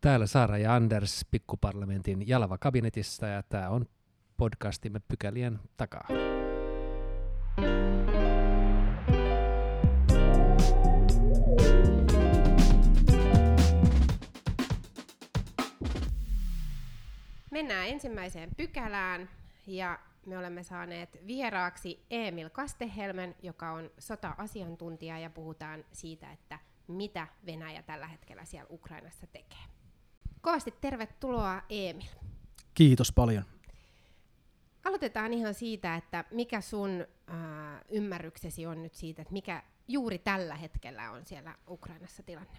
Täällä Saara ja Anders pikkuparlamentin Jalava kabinetissa ja tämä on podcastimme pykälien takaa. Mennään ensimmäiseen pykälään ja me olemme saaneet vieraaksi Emil Kastehelmen, joka on sota-asiantuntija ja puhutaan siitä, että mitä Venäjä tällä hetkellä siellä Ukrainassa tekee. Kovasti tervetuloa Emil. Kiitos paljon. Aloitetaan ihan siitä, että mikä sun äh, ymmärryksesi on nyt siitä, että mikä juuri tällä hetkellä on siellä Ukrainassa tilanne?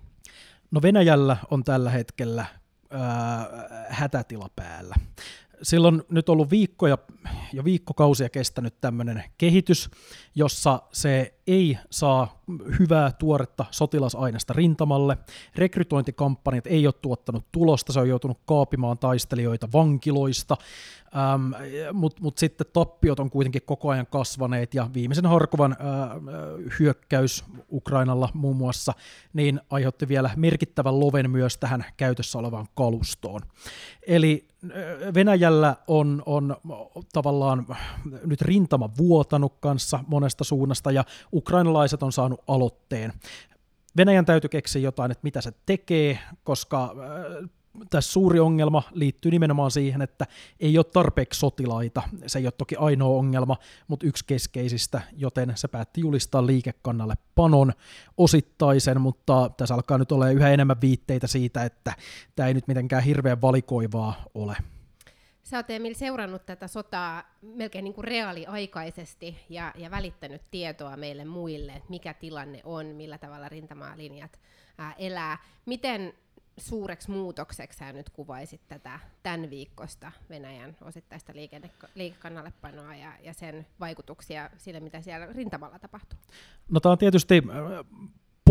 No Venäjällä on tällä hetkellä äh, hätätila päällä sillä on nyt ollut viikkoja ja viikkokausia kestänyt tämmöinen kehitys, jossa se ei saa hyvää tuoretta sotilasaineesta rintamalle. Rekrytointikampanjat ei ole tuottanut tulosta, se on joutunut kaapimaan taistelijoita vankiloista, ähm, mutta mut sitten tappiot on kuitenkin koko ajan kasvaneet ja viimeisen Harkovan äh, hyökkäys Ukrainalla muun muassa niin aiheutti vielä merkittävän loven myös tähän käytössä olevaan kalustoon. Eli Venäjällä on, on tavallaan nyt rintama vuotanut kanssa monesta suunnasta ja ukrainalaiset on saanut aloitteen. Venäjän täytyy keksiä jotain, että mitä se tekee, koska tässä suuri ongelma liittyy nimenomaan siihen, että ei ole tarpeeksi sotilaita. Se ei ole toki ainoa ongelma, mutta yksi keskeisistä, joten se päätti julistaa liikekannalle panon osittaisen, mutta tässä alkaa nyt olla yhä enemmän viitteitä siitä, että tämä ei nyt mitenkään hirveän valikoivaa ole. Sä oot Emil seurannut tätä sotaa melkein niin kuin reaaliaikaisesti ja, ja välittänyt tietoa meille muille, että mikä tilanne on, millä tavalla rintamaalinjat ää, elää. Miten suureksi muutokseksi sä nyt kuvaisit tätä tämän viikosta Venäjän osittaista liikekannallepanoa ja, ja sen vaikutuksia sille, mitä siellä rintamalla tapahtuu? No tämä on tietysti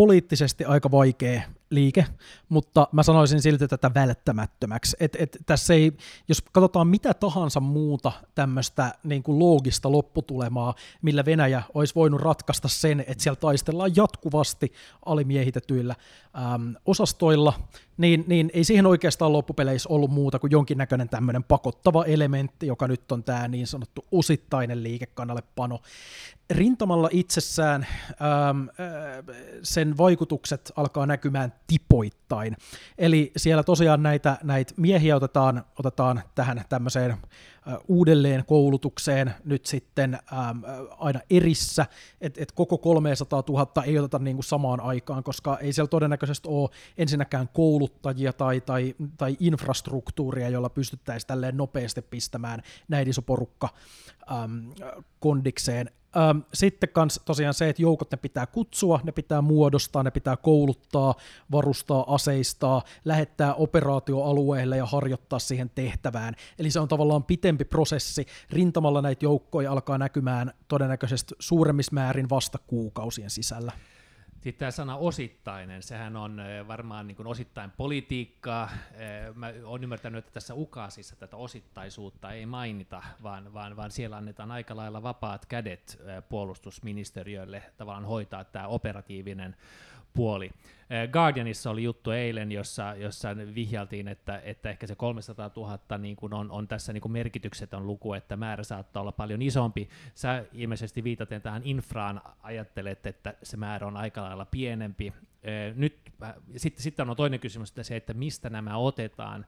poliittisesti aika vaikea liike, mutta mä sanoisin silti tätä välttämättömäksi. Et, et tässä ei, jos katsotaan mitä tahansa muuta tämmöistä niin kuin loogista lopputulemaa, millä Venäjä olisi voinut ratkaista sen, että siellä taistellaan jatkuvasti alimiehitetyillä äm, osastoilla, niin, niin ei siihen oikeastaan loppupeleissä ollut muuta kuin jonkinnäköinen tämmöinen pakottava elementti, joka nyt on tämä niin sanottu osittainen liikekannallepano. Rintamalla itsessään äm, äh, vaikutukset alkaa näkymään tipoittain. Eli siellä tosiaan näitä, näitä miehiä otetaan, otetaan tähän tämmöiseen uudelleen koulutukseen nyt sitten äm, aina erissä, että et koko 300 000 ei oteta niin kuin samaan aikaan, koska ei siellä todennäköisesti ole ensinnäkään kouluttajia tai, tai, tai infrastruktuuria, jolla pystyttäisiin tälleen nopeasti pistämään näin iso porukka äm, kondikseen. Ähm, sitten kans tosiaan se, että joukot ne pitää kutsua, ne pitää muodostaa, ne pitää kouluttaa, varustaa, aseistaa, lähettää operaatioalueelle ja harjoittaa siihen tehtävään. Eli se on tavallaan pitempi prosessi. Rintamalla näitä joukkoja alkaa näkymään todennäköisesti suuremmissa määrin vasta kuukausien sisällä. Sitten tämä sana osittainen, sehän on varmaan niin osittain politiikkaa. Mä olen ymmärtänyt, että tässä ukaasissa tätä osittaisuutta ei mainita, vaan, vaan, vaan siellä annetaan aika lailla vapaat kädet puolustusministeriölle tavallaan hoitaa tämä operatiivinen puoli. Guardianissa oli juttu eilen, jossa, jossa vihjaltiin, että, että ehkä se 300 000 niin kuin on, on tässä niin kuin merkityksetön luku, että määrä saattaa olla paljon isompi. Sä ilmeisesti viitaten tähän infraan ajattelet, että se määrä on aika lailla pienempi. Nyt sitten, sitten on toinen kysymys, että se, että mistä nämä otetaan.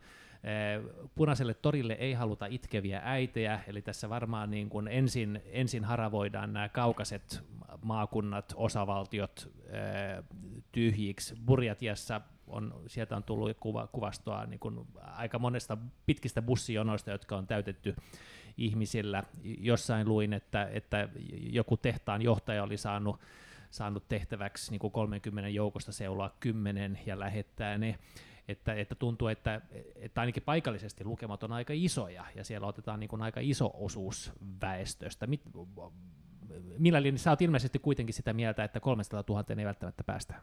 Punaiselle torille ei haluta itkeviä äitejä, eli tässä varmaan niin kuin ensin, ensin haravoidaan nämä kaukaiset maakunnat, osavaltiot tyhjiksi. Burjatiassa on, sieltä on tullut kuva, kuvastoa niin kuin aika monesta pitkistä bussijonoista, jotka on täytetty ihmisillä. Jossain luin, että, että joku tehtaan johtaja oli saanut, saanut tehtäväksi niin kuin 30 joukosta seuloa 10 ja lähettää ne että, että tuntuu, että, että ainakin paikallisesti lukemat on aika isoja, ja siellä otetaan niin kuin aika iso osuus väestöstä. Mit, millä linjalla, sä oot ilmeisesti kuitenkin sitä mieltä, että 300 000 ei välttämättä päästä.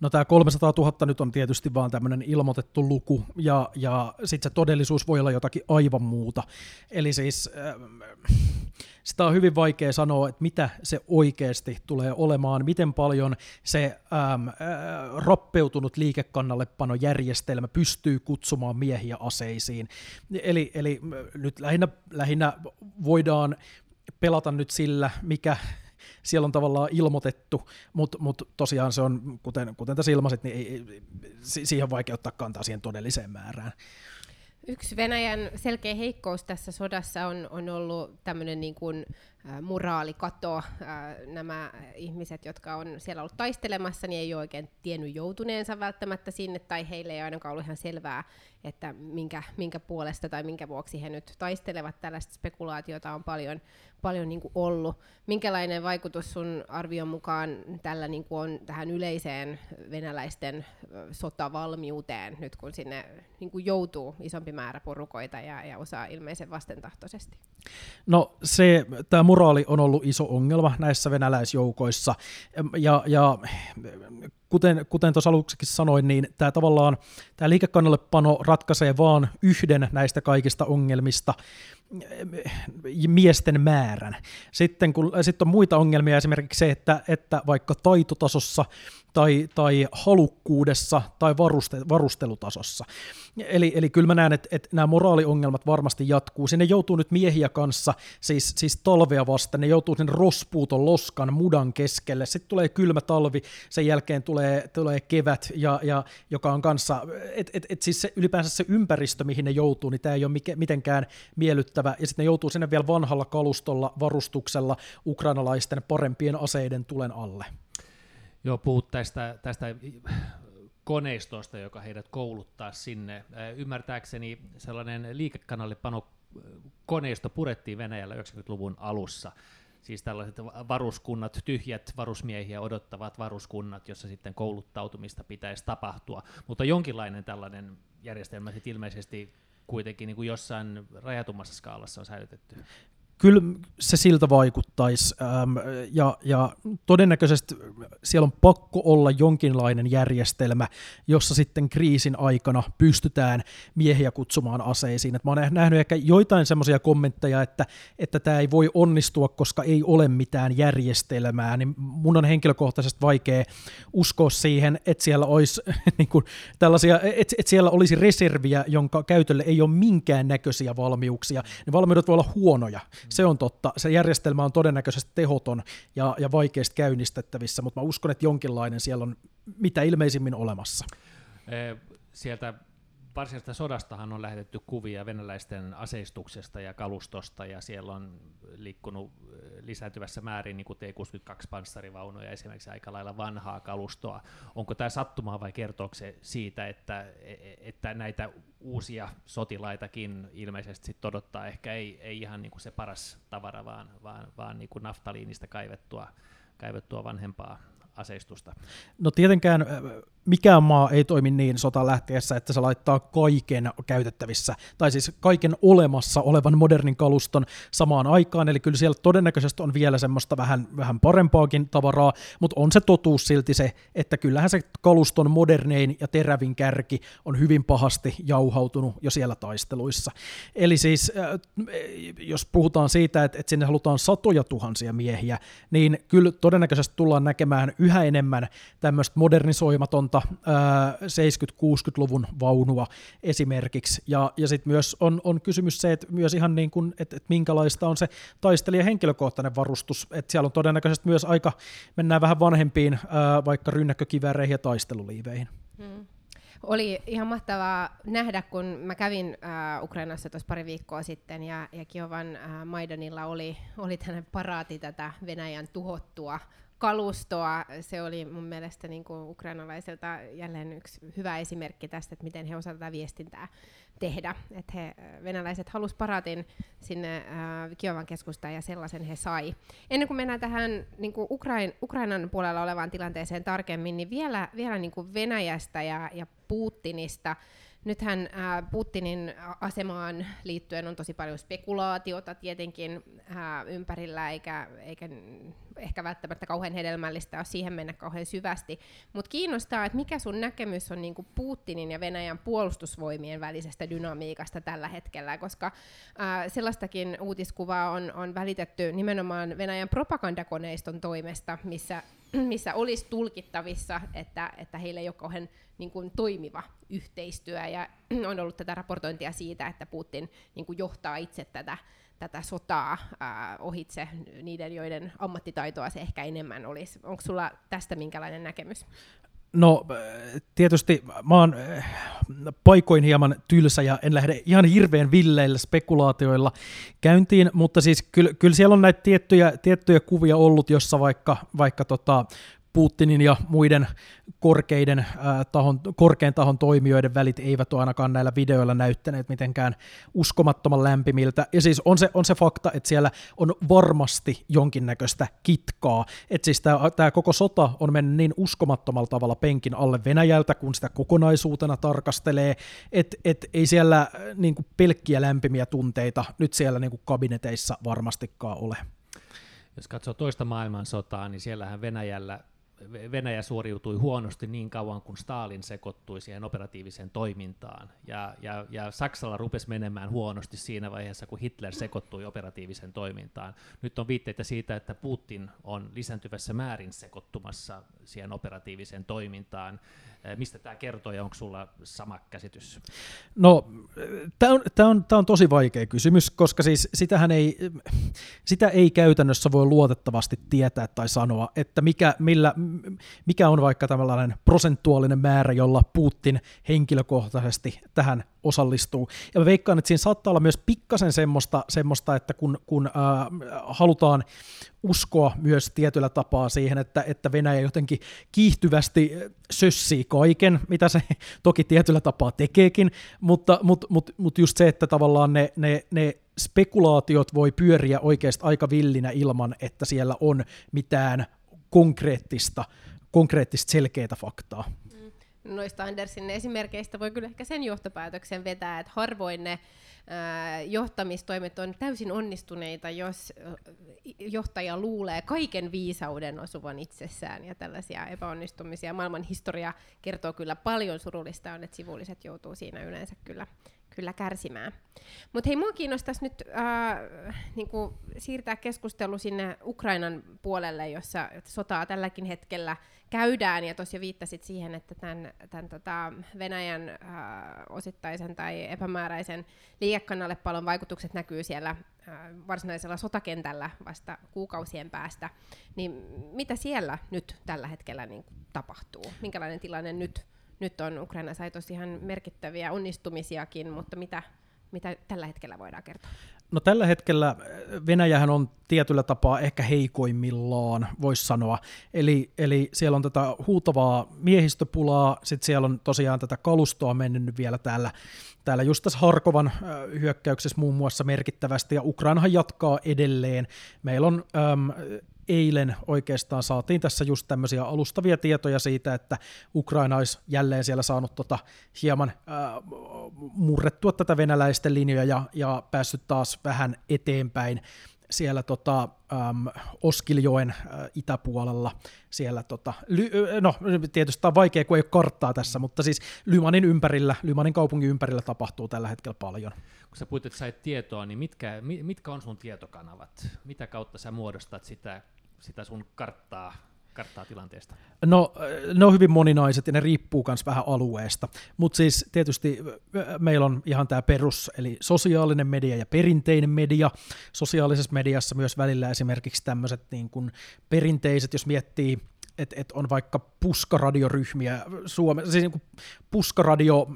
No tämä 300 000 nyt on tietysti vaan tämmöinen ilmoitettu luku, ja, ja sitten se todellisuus voi olla jotakin aivan muuta. Eli siis äh, sitä on hyvin vaikea sanoa, että mitä se oikeasti tulee olemaan, miten paljon se ähm, äh, rappeutunut liikekannallepanojärjestelmä pystyy kutsumaan miehiä aseisiin. Eli, eli nyt lähinnä, lähinnä voidaan pelata nyt sillä, mikä siellä on tavallaan ilmoitettu, mutta mut tosiaan se on, kuten, kuten tässä ilmaisit, niin ei, ei, siihen ottaa kantaa siihen todelliseen määrään. Yksi Venäjän selkeä heikkous tässä sodassa on, on ollut tämmöinen niin kuin, moraalikato. Nämä ihmiset, jotka on siellä ollut taistelemassa, niin ei ole oikein tiennyt joutuneensa välttämättä sinne, tai heille ei ainakaan ollut ihan selvää, että minkä, minkä puolesta tai minkä vuoksi he nyt taistelevat. Tällaista spekulaatiota on paljon, paljon niin kuin ollut. Minkälainen vaikutus sun arvion mukaan tällä niin kuin on tähän yleiseen venäläisten sotavalmiuteen, nyt kun sinne niin kuin joutuu isompi määrä porukoita ja, ja osaa ilmeisen vastentahtoisesti? No se, tämä moraali on ollut iso ongelma näissä venäläisjoukoissa, ja, ja kuten, kuten tuossa aluksi sanoin, niin tämä tavallaan tämä liikekannallepano ratkaisee vaan yhden näistä kaikista ongelmista, miesten määrän. Sitten, kun, sitten on muita ongelmia, esimerkiksi se, että, että vaikka taitotasossa tai, tai halukkuudessa tai varuste, varustelutasossa. Eli, eli kyllä mä näen, että, että nämä moraaliongelmat varmasti jatkuu. Sinne joutuu nyt miehiä kanssa, siis, siis talvea vasten, ne joutuu sen rospuuton loskan mudan keskelle. Sitten tulee kylmä talvi, sen jälkeen tulee, tulee kevät, ja, ja, joka on kanssa, että et, et siis se, ylipäänsä se ympäristö, mihin ne joutuu, niin tämä ei ole mitenkään miellyttävä. Ja sitten ne joutuu sinne vielä vanhalla kalustolla, varustuksella, ukrainalaisten parempien aseiden tulen alle. Joo, puhut tästä, tästä koneistosta, joka heidät kouluttaa sinne. Ymmärtääkseni sellainen liikekanallepano koneisto purettiin Venäjällä 90-luvun alussa. Siis tällaiset varuskunnat, tyhjät varusmiehiä odottavat varuskunnat, jossa sitten kouluttautumista pitäisi tapahtua. Mutta jonkinlainen tällainen järjestelmä sitten ilmeisesti kuitenkin niin kuin jossain rajatummassa skaalassa on säilytetty kyllä se siltä vaikuttaisi, ähm, ja, ja todennäköisesti siellä on pakko olla jonkinlainen järjestelmä, jossa sitten kriisin aikana pystytään miehiä kutsumaan aseisiin. Et mä oon nähnyt ehkä joitain semmoisia kommentteja, että, että tämä ei voi onnistua, koska ei ole mitään järjestelmää, niin mun on henkilökohtaisesti vaikea uskoa siihen, että siellä olisi niin kuin, tällaisia, että, että siellä olisi reserviä, jonka käytölle ei ole minkään näköisiä valmiuksia. Ne valmiudet voi olla huonoja, se on totta. Se järjestelmä on todennäköisesti tehoton ja, ja vaikeasti käynnistettävissä, mutta mä uskon, että jonkinlainen siellä on mitä ilmeisimmin olemassa. Sieltä varsinaisesta sodastahan on lähetetty kuvia venäläisten aseistuksesta ja kalustosta, ja siellä on liikkunut lisääntyvässä määrin niin kuin T-62-panssarivaunuja, esimerkiksi aika lailla vanhaa kalustoa. Onko tämä sattumaa vai kertooko se siitä, että, että näitä uusia sotilaitakin ilmeisesti sit odottaa ehkä ei, ei ihan niin kuin se paras tavara, vaan, vaan, vaan niin kuin naftaliinista kaivettua, kaivettua vanhempaa aseistusta? No tietenkään mikään maa ei toimi niin sota lähtiessä, että se laittaa kaiken käytettävissä, tai siis kaiken olemassa olevan modernin kaluston samaan aikaan, eli kyllä siellä todennäköisesti on vielä semmoista vähän, vähän parempaakin tavaraa, mutta on se totuus silti se, että kyllähän se kaluston modernein ja terävin kärki on hyvin pahasti jauhautunut jo siellä taisteluissa. Eli siis jos puhutaan siitä, että sinne halutaan satoja tuhansia miehiä, niin kyllä todennäköisesti tullaan näkemään yhä enemmän tämmöistä modernisoimatonta 70-60-luvun vaunua esimerkiksi. Ja, ja sitten myös on, on kysymys se, että myös ihan niin kuin, että, että minkälaista on se taistelija henkilökohtainen varustus. Että siellä on todennäköisesti myös aika, mennään vähän vanhempiin ää, vaikka rynnäkkökivääreihin ja taisteluliiveihin. Hmm. Oli ihan mahtavaa nähdä, kun mä kävin äh, Ukrainassa tuossa pari viikkoa sitten ja, ja Kiovan äh, Maidanilla oli, oli tämmöinen paraati tätä Venäjän tuhottua kalustoa. Se oli mun mielestä niin kuin ukrainalaisilta jälleen yksi hyvä esimerkki tästä, että miten he osaavat tätä viestintää tehdä. Että he, venäläiset halus paratin sinne äh, Kiovan keskustaan ja sellaisen he sai. Ennen kuin mennään tähän niin kuin Ukrain, Ukrainan puolella olevaan tilanteeseen tarkemmin, niin vielä, vielä niin kuin Venäjästä ja, ja Putinista. Nythän Putinin asemaan liittyen on tosi paljon spekulaatiota tietenkin ympärillä, eikä, eikä ehkä välttämättä kauhean hedelmällistä ole siihen mennä kauhean syvästi. Mutta kiinnostaa, että mikä sun näkemys on niinku Putinin ja Venäjän puolustusvoimien välisestä dynamiikasta tällä hetkellä, koska ää, sellaistakin uutiskuvaa on, on välitetty nimenomaan Venäjän propagandakoneiston toimesta, missä missä olisi tulkittavissa, että, että heillä ei ole kauhean niin kuin, toimiva yhteistyö. Ja on ollut tätä raportointia siitä, että Putin niin kuin, johtaa itse tätä, tätä sotaa ää, ohitse niiden, joiden ammattitaitoa se ehkä enemmän olisi. Onko sulla tästä minkälainen näkemys? No tietysti mä oon paikoin hieman tylsä ja en lähde ihan hirveän villeillä spekulaatioilla käyntiin, mutta siis kyllä, kyllä siellä on näitä tiettyjä, tiettyjä kuvia ollut, jossa vaikka, vaikka tota, Putinin ja muiden korkeiden, äh, tahon, korkean tahon toimijoiden välit eivät ole ainakaan näillä videoilla näyttäneet mitenkään uskomattoman lämpimiltä. Ja siis on se, on se fakta, että siellä on varmasti jonkinnäköistä kitkaa. Että siis tämä koko sota on mennyt niin uskomattomalla tavalla penkin alle Venäjältä, kun sitä kokonaisuutena tarkastelee, että et ei siellä niin kuin pelkkiä lämpimiä tunteita nyt siellä niin kuin kabineteissa varmastikaan ole. Jos katsoo toista maailmansotaa, niin siellähän Venäjällä Venäjä suoriutui huonosti niin kauan, kun Stalin sekoittui siihen operatiiviseen toimintaan. Ja, ja, ja Saksalla rupesi menemään huonosti siinä vaiheessa, kun Hitler sekoittui operatiiviseen toimintaan. Nyt on viitteitä siitä, että Putin on lisääntyvässä määrin sekoittumassa siihen operatiiviseen toimintaan. Mistä tämä kertoo ja onko sulla sama käsitys? No, tämä on, on, on tosi vaikea kysymys, koska siis sitähän ei, sitä ei käytännössä voi luotettavasti tietää tai sanoa, että mikä, millä, mikä on vaikka tällainen prosentuaalinen määrä, jolla Putin henkilökohtaisesti tähän osallistuu. Ja mä veikkaan, että siinä saattaa olla myös pikkasen semmoista, semmoista että kun, kun äh, halutaan uskoa myös tietyllä tapaa siihen, että, että Venäjä jotenkin kiihtyvästi sössii kaiken, mitä se toki tietyllä tapaa tekeekin, mutta, mutta, mutta, mutta just se, että tavallaan ne, ne, ne spekulaatiot voi pyöriä oikeasti aika villinä ilman, että siellä on mitään konkreettista, konkreettista selkeää faktaa noista Andersin esimerkkeistä voi kyllä ehkä sen johtopäätöksen vetää, että harvoin ne ää, johtamistoimet on täysin onnistuneita, jos johtaja luulee kaiken viisauden osuvan itsessään ja tällaisia epäonnistumisia. Maailman historia kertoo kyllä paljon surullista on, että sivulliset joutuu siinä yleensä kyllä kyllä kärsimään. Mutta hei, mua kiinnostaisi nyt äh, niinku siirtää keskustelu sinne Ukrainan puolelle, jossa sotaa tälläkin hetkellä käydään, ja tosiaan viittasit siihen, että tämän, tämän tota Venäjän äh, osittaisen tai epämääräisen liikekannallepalon vaikutukset näkyy siellä äh, varsinaisella sotakentällä vasta kuukausien päästä. Niin mitä siellä nyt tällä hetkellä niin tapahtuu? Minkälainen tilanne nyt nyt on Ukraina sai tosiaan merkittäviä onnistumisiakin, mutta mitä, mitä tällä hetkellä voidaan kertoa? No tällä hetkellä äh, Venäjähän on tietyllä tapaa ehkä heikoimmillaan, voisi sanoa. Eli, eli siellä on tätä huutavaa miehistöpulaa, sitten siellä on tosiaan tätä kalustoa mennyt vielä täällä, täällä just tässä Harkovan äh, hyökkäyksessä muun muassa merkittävästi, ja Ukrainahan jatkaa edelleen. Meillä on äm, eilen oikeastaan saatiin tässä just tämmöisiä alustavia tietoja siitä, että Ukraina olisi jälleen siellä saanut tota hieman äh, murrettua tätä venäläisten linjoja ja, ja päässyt taas vähän eteenpäin siellä tota, äm, Oskiljoen ä, itäpuolella, siellä tota, ly, no tietysti tämä on vaikea, kun ei ole karttaa tässä, mutta siis Lymanin ympärillä, Lymanin kaupungin ympärillä tapahtuu tällä hetkellä paljon. Kun sä puhuit, että sait tietoa, niin mitkä, mitkä on sun tietokanavat? Mitä kautta sä muodostat sitä sitä sun karttaa, karttaa tilanteesta? No, ne on hyvin moninaiset ja ne riippuu myös vähän alueesta. Mutta siis tietysti meillä on ihan tämä perus, eli sosiaalinen media ja perinteinen media. Sosiaalisessa mediassa myös välillä esimerkiksi tämmöiset niin kuin perinteiset, jos miettii että et on vaikka puskaradioryhmiä Suomessa, siis niin puskaradio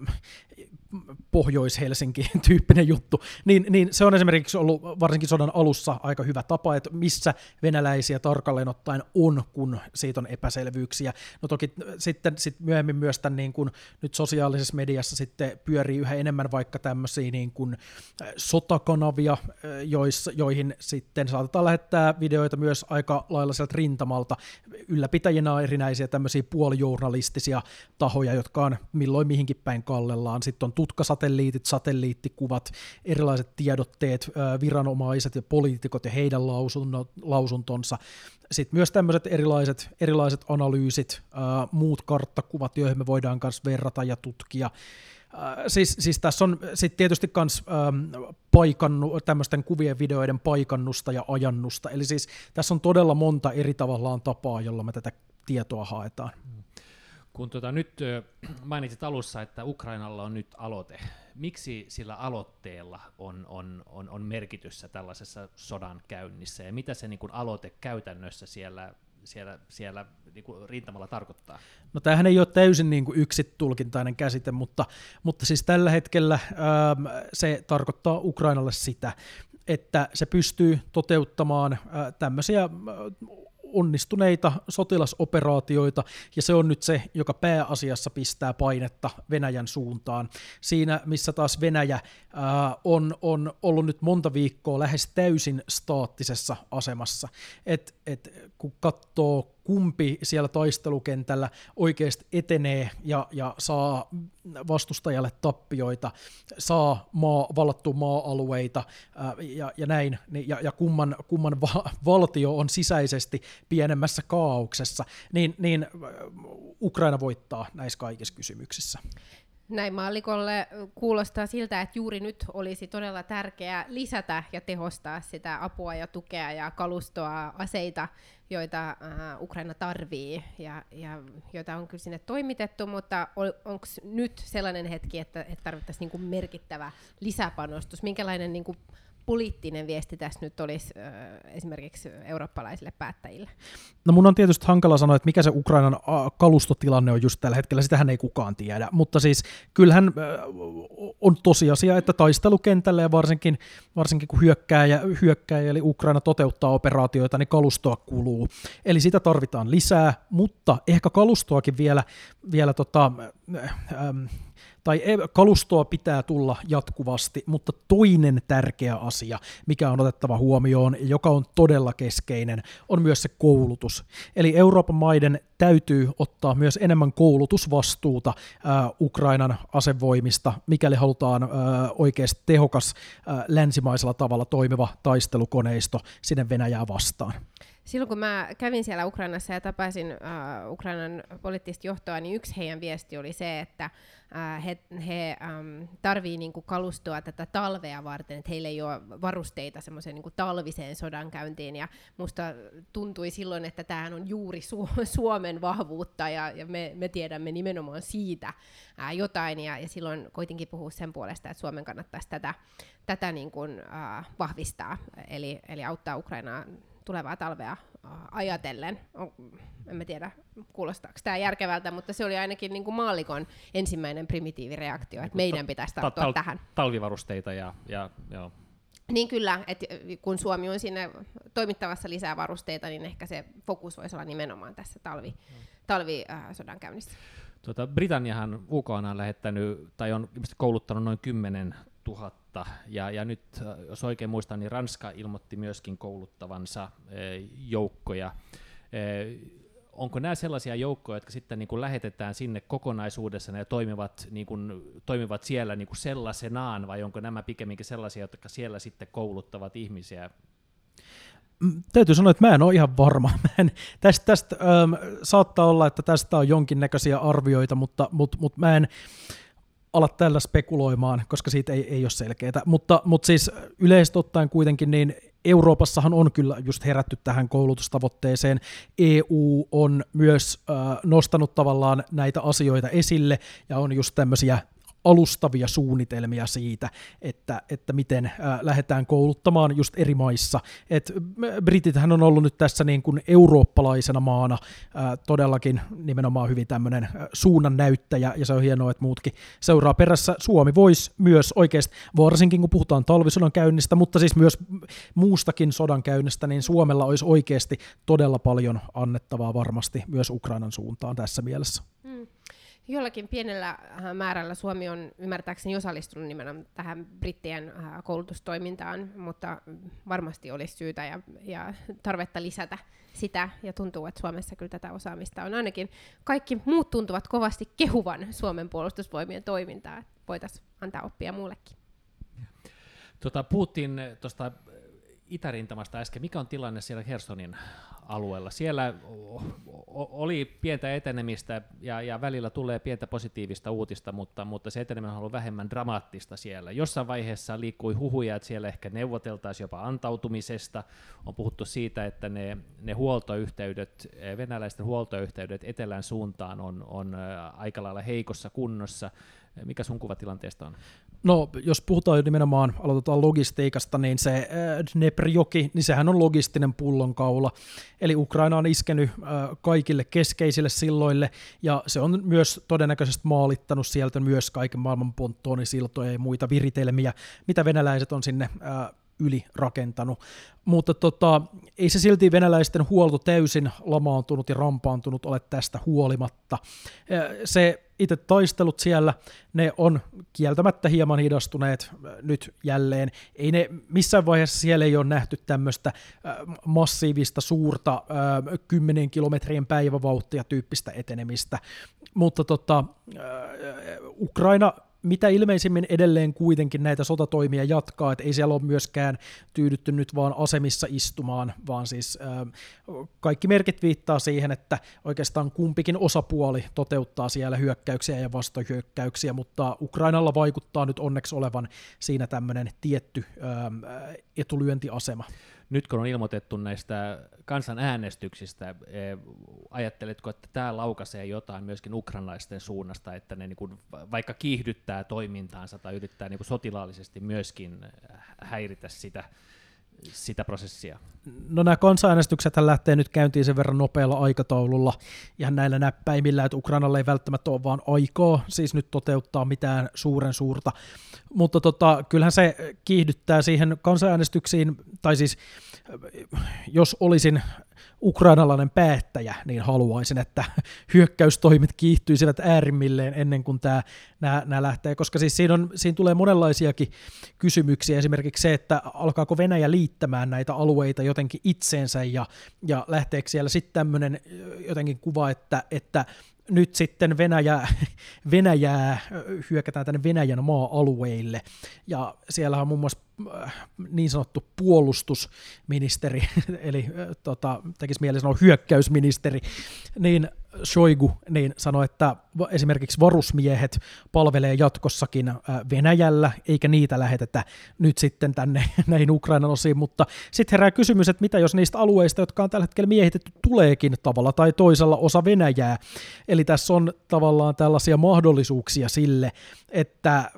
Pohjois-Helsinki tyyppinen juttu, niin, niin se on esimerkiksi ollut varsinkin sodan alussa aika hyvä tapa, että missä venäläisiä tarkalleen ottaen on, kun siitä on epäselvyyksiä. No toki sitten sit myöhemmin myös tämän niin kuin, nyt sosiaalisessa mediassa sitten pyörii yhä enemmän vaikka tämmöisiä niin kuin sotakanavia, joissa, joihin sitten saatetaan lähettää videoita myös aika lailla sieltä rintamalta. Ylläpitäjinä on erinäisiä tämmöisiä puolijournalistisia tahoja, jotka on milloin mihinkin päin kallellaan. Sitten on tutkasatelliitit, satelliittikuvat, erilaiset tiedotteet, viranomaiset ja poliitikot ja heidän lausuntonsa. Sitten myös tämmöiset erilaiset, erilaiset analyysit, muut karttakuvat, joihin me voidaan myös verrata ja tutkia. Siis, siis tässä on sitten tietysti myös paikannu, tämmöisten kuvien videoiden paikannusta ja ajannusta. Eli siis tässä on todella monta eri tavallaan tapaa, jolla me tätä tietoa haetaan. Kun tuota, nyt mainitsit alussa, että Ukrainalla on nyt aloite. Miksi sillä aloitteella on, on, on, on merkityssä tällaisessa sodan käynnissä ja mitä se niin kuin aloite käytännössä siellä, siellä, siellä niin kuin rintamalla tarkoittaa? No tämähän ei ole täysin niin kuin yksitulkintainen käsite, mutta, mutta siis tällä hetkellä ähm, se tarkoittaa Ukrainalle sitä, että se pystyy toteuttamaan äh, tämmöisiä onnistuneita sotilasoperaatioita, ja se on nyt se, joka pääasiassa pistää painetta Venäjän suuntaan. Siinä, missä taas Venäjä ää, on, on ollut nyt monta viikkoa lähes täysin staattisessa asemassa. Et, et, kun katsoo kumpi siellä taistelukentällä oikeasti etenee ja, ja saa vastustajalle tappioita, saa maa, vallattua maa-alueita ää, ja, ja näin, niin, ja, ja kumman, kumman va- valtio on sisäisesti pienemmässä kaauksessa, niin, niin Ukraina voittaa näissä kaikissa kysymyksissä. Näin maallikolle kuulostaa siltä, että juuri nyt olisi todella tärkeää lisätä ja tehostaa sitä apua ja tukea ja kalustoa, aseita, joita uh, Ukraina tarvii ja, ja joita on kyllä sinne toimitettu, mutta on, onko nyt sellainen hetki, että, että tarvittaisiin niinku merkittävä lisäpanostus? Minkälainen niinku poliittinen viesti tässä nyt olisi äh, esimerkiksi eurooppalaisille päättäjille? No mun on tietysti hankala sanoa, että mikä se Ukrainan kalustotilanne on just tällä hetkellä, sitähän ei kukaan tiedä, mutta siis kyllähän äh, on tosiasia, että taistelukentällä ja varsinkin, varsinkin kun hyökkääjä, hyökkääjä eli Ukraina toteuttaa operaatioita, niin kalustoa kuluu. Eli sitä tarvitaan lisää, mutta ehkä kalustoakin vielä, vielä tota, äh, äh, tai kalustoa pitää tulla jatkuvasti, mutta toinen tärkeä asia, mikä on otettava huomioon joka on todella keskeinen, on myös se koulutus. Eli Euroopan maiden täytyy ottaa myös enemmän koulutusvastuuta äh, Ukrainan asevoimista, mikäli halutaan äh, oikeasti tehokas äh, länsimaisella tavalla toimiva taistelukoneisto sinne Venäjää vastaan. Silloin kun mä kävin siellä Ukrainassa ja tapasin uh, Ukrainan poliittista johtoa, niin yksi heidän viesti oli se, että uh, he, he um, tarvii niinku kalustoa tätä talvea varten, että heillä ei ole varusteita semmoiseen niinku talviseen sodankäyntiin. Ja musta tuntui silloin, että tämähän on juuri Su- Suomen vahvuutta ja, ja me, me tiedämme nimenomaan siitä uh, jotain. Ja, ja silloin koitinkin puhua sen puolesta, että Suomen kannattaisi tätä, tätä niin kuin, uh, vahvistaa, eli, eli auttaa Ukrainaa tulevaa talvea äh, ajatellen. En mä tiedä, kuulostaako tämä järkevältä, mutta se oli ainakin niin kuin maallikon ensimmäinen primitiivireaktio, että meidän pitäisi tarttua tal- tähän. Talvivarusteita ja, ja joo. Niin kyllä, että kun Suomi on sinne toimittavassa lisää varusteita, niin ehkä se fokus voisi olla nimenomaan tässä talvi, talvisodan äh, käynnissä. Tuota, Britanniahan UK on lähettänyt, tai on kouluttanut noin 10 000 ja, ja nyt, äh, jos oikein muistan, niin Ranska ilmoitti myöskin kouluttavansa eh, joukkoja. Eh, onko nämä sellaisia joukkoja, jotka sitten niin kuin lähetetään sinne kokonaisuudessaan ja toimivat, niin kuin, toimivat siellä niin kuin sellaisenaan, vai onko nämä pikemminkin sellaisia, jotka siellä sitten kouluttavat ihmisiä mm, täytyy sanoa, että mä en ole ihan varma. en, tästä, tästä ähm, saattaa olla, että tästä on jonkinnäköisiä arvioita, mutta, mutta, mutta mä en, ala tällä spekuloimaan, koska siitä ei, ei ole selkeää. Mutta, mutta siis yleisesti ottaen kuitenkin niin Euroopassahan on kyllä just herätty tähän koulutustavoitteeseen. EU on myös äh, nostanut tavallaan näitä asioita esille ja on just tämmöisiä alustavia suunnitelmia siitä, että, että miten ää, lähdetään kouluttamaan just eri maissa. Et Britithän on ollut nyt tässä niin kuin eurooppalaisena maana ää, todellakin nimenomaan hyvin tämmöinen suunnan näyttäjä, ja se on hienoa, että muutkin seuraa perässä. Suomi voisi myös oikeasti, varsinkin kun puhutaan talvisodan käynnistä, mutta siis myös muustakin sodan käynnistä, niin Suomella olisi oikeasti todella paljon annettavaa varmasti myös Ukrainan suuntaan tässä mielessä. Jollakin pienellä äh, määrällä Suomi on ymmärtääkseni osallistunut nimenomaan tähän brittien äh, koulutustoimintaan, mutta varmasti olisi syytä ja, ja tarvetta lisätä sitä, ja tuntuu, että Suomessa kyllä tätä osaamista on ainakin. Kaikki muut tuntuvat kovasti kehuvan Suomen puolustusvoimien toimintaa, voitaisiin antaa oppia muullekin. Tota, puhuttiin tuosta itärintamasta äsken. Mikä on tilanne siellä Hersonin alueella? Siellä oli pientä etenemistä ja, ja välillä tulee pientä positiivista uutista, mutta, mutta se eteneminen on ollut vähemmän dramaattista siellä. Jossain vaiheessa liikkui huhuja, että siellä ehkä neuvoteltaisiin jopa antautumisesta. On puhuttu siitä, että ne, ne huoltoyhteydet, venäläisten huoltoyhteydet etelän suuntaan on, on aika lailla heikossa kunnossa. Mikä sun kuva tilanteesta on? No, jos puhutaan jo nimenomaan, aloitetaan logistiikasta, niin se äh, Dneprjoki, niin sehän on logistinen pullonkaula. Eli Ukraina on iskenyt äh, kaikille keskeisille silloille, ja se on myös todennäköisesti maalittanut sieltä myös kaiken maailman ponttonisiltoja ja muita viritelmiä, mitä venäläiset on sinne äh, yli rakentanut. Mutta tota, ei se silti venäläisten huolto täysin lamaantunut ja rampaantunut ole tästä huolimatta. Se itse taistelut siellä, ne on kieltämättä hieman hidastuneet nyt jälleen. Ei ne, missään vaiheessa siellä ei ole nähty tämmöistä massiivista, suurta, 10 kilometrien päivävauhtia tyyppistä etenemistä. Mutta tota, Ukraina mitä ilmeisimmin edelleen kuitenkin näitä sotatoimia jatkaa, että ei siellä ole myöskään tyydytty nyt vaan asemissa istumaan, vaan siis äh, kaikki merkit viittaa siihen, että oikeastaan kumpikin osapuoli toteuttaa siellä hyökkäyksiä ja vastahyökkäyksiä, mutta Ukrainalla vaikuttaa nyt onneksi olevan siinä tämmöinen tietty äh, etulyöntiasema nyt kun on ilmoitettu näistä kansanäänestyksistä, eh, ajatteletko, että tämä laukaisee jotain myöskin ukrainalaisten suunnasta, että ne niin vaikka kiihdyttää toimintaansa tai yrittää niin sotilaallisesti myöskin häiritä sitä, sitä prosessia? No nämä kansanäänestykset lähtee nyt käyntiin sen verran nopealla aikataululla ihan näillä näppäimillä, että Ukrainalle ei välttämättä ole vaan aikaa siis nyt toteuttaa mitään suuren suurta, mutta tota, kyllähän se kiihdyttää siihen kansanäänestyksiin, tai siis jos olisin ukrainalainen päättäjä, niin haluaisin, että hyökkäystoimet kiihtyisivät äärimmilleen ennen kuin tämä, nämä, nämä lähtee, koska siis siinä, on, siinä tulee monenlaisiakin kysymyksiä, esimerkiksi se, että alkaako Venäjä liittämään näitä alueita jotenkin itseensä ja, ja lähteekö siellä sitten tämmöinen jotenkin kuva, että, että nyt sitten Venäjä, Venäjää hyökätään tänne Venäjän maa-alueille, ja siellä on muun muassa äh, niin sanottu puolustusministeri, eli tota, tekisi mieli sanoa hyökkäysministeri, niin Shoigu niin sanoi, että esimerkiksi varusmiehet palvelee jatkossakin äh, Venäjällä, eikä niitä lähetetä nyt sitten tänne näihin Ukrainan osiin, mutta sitten herää kysymys, että mitä jos niistä alueista, jotka on tällä hetkellä miehitetty, tuleekin tavalla tai toisella osa Venäjää, eli tässä on tavallaan tällaisia mahdollisuuksia sille, että äh,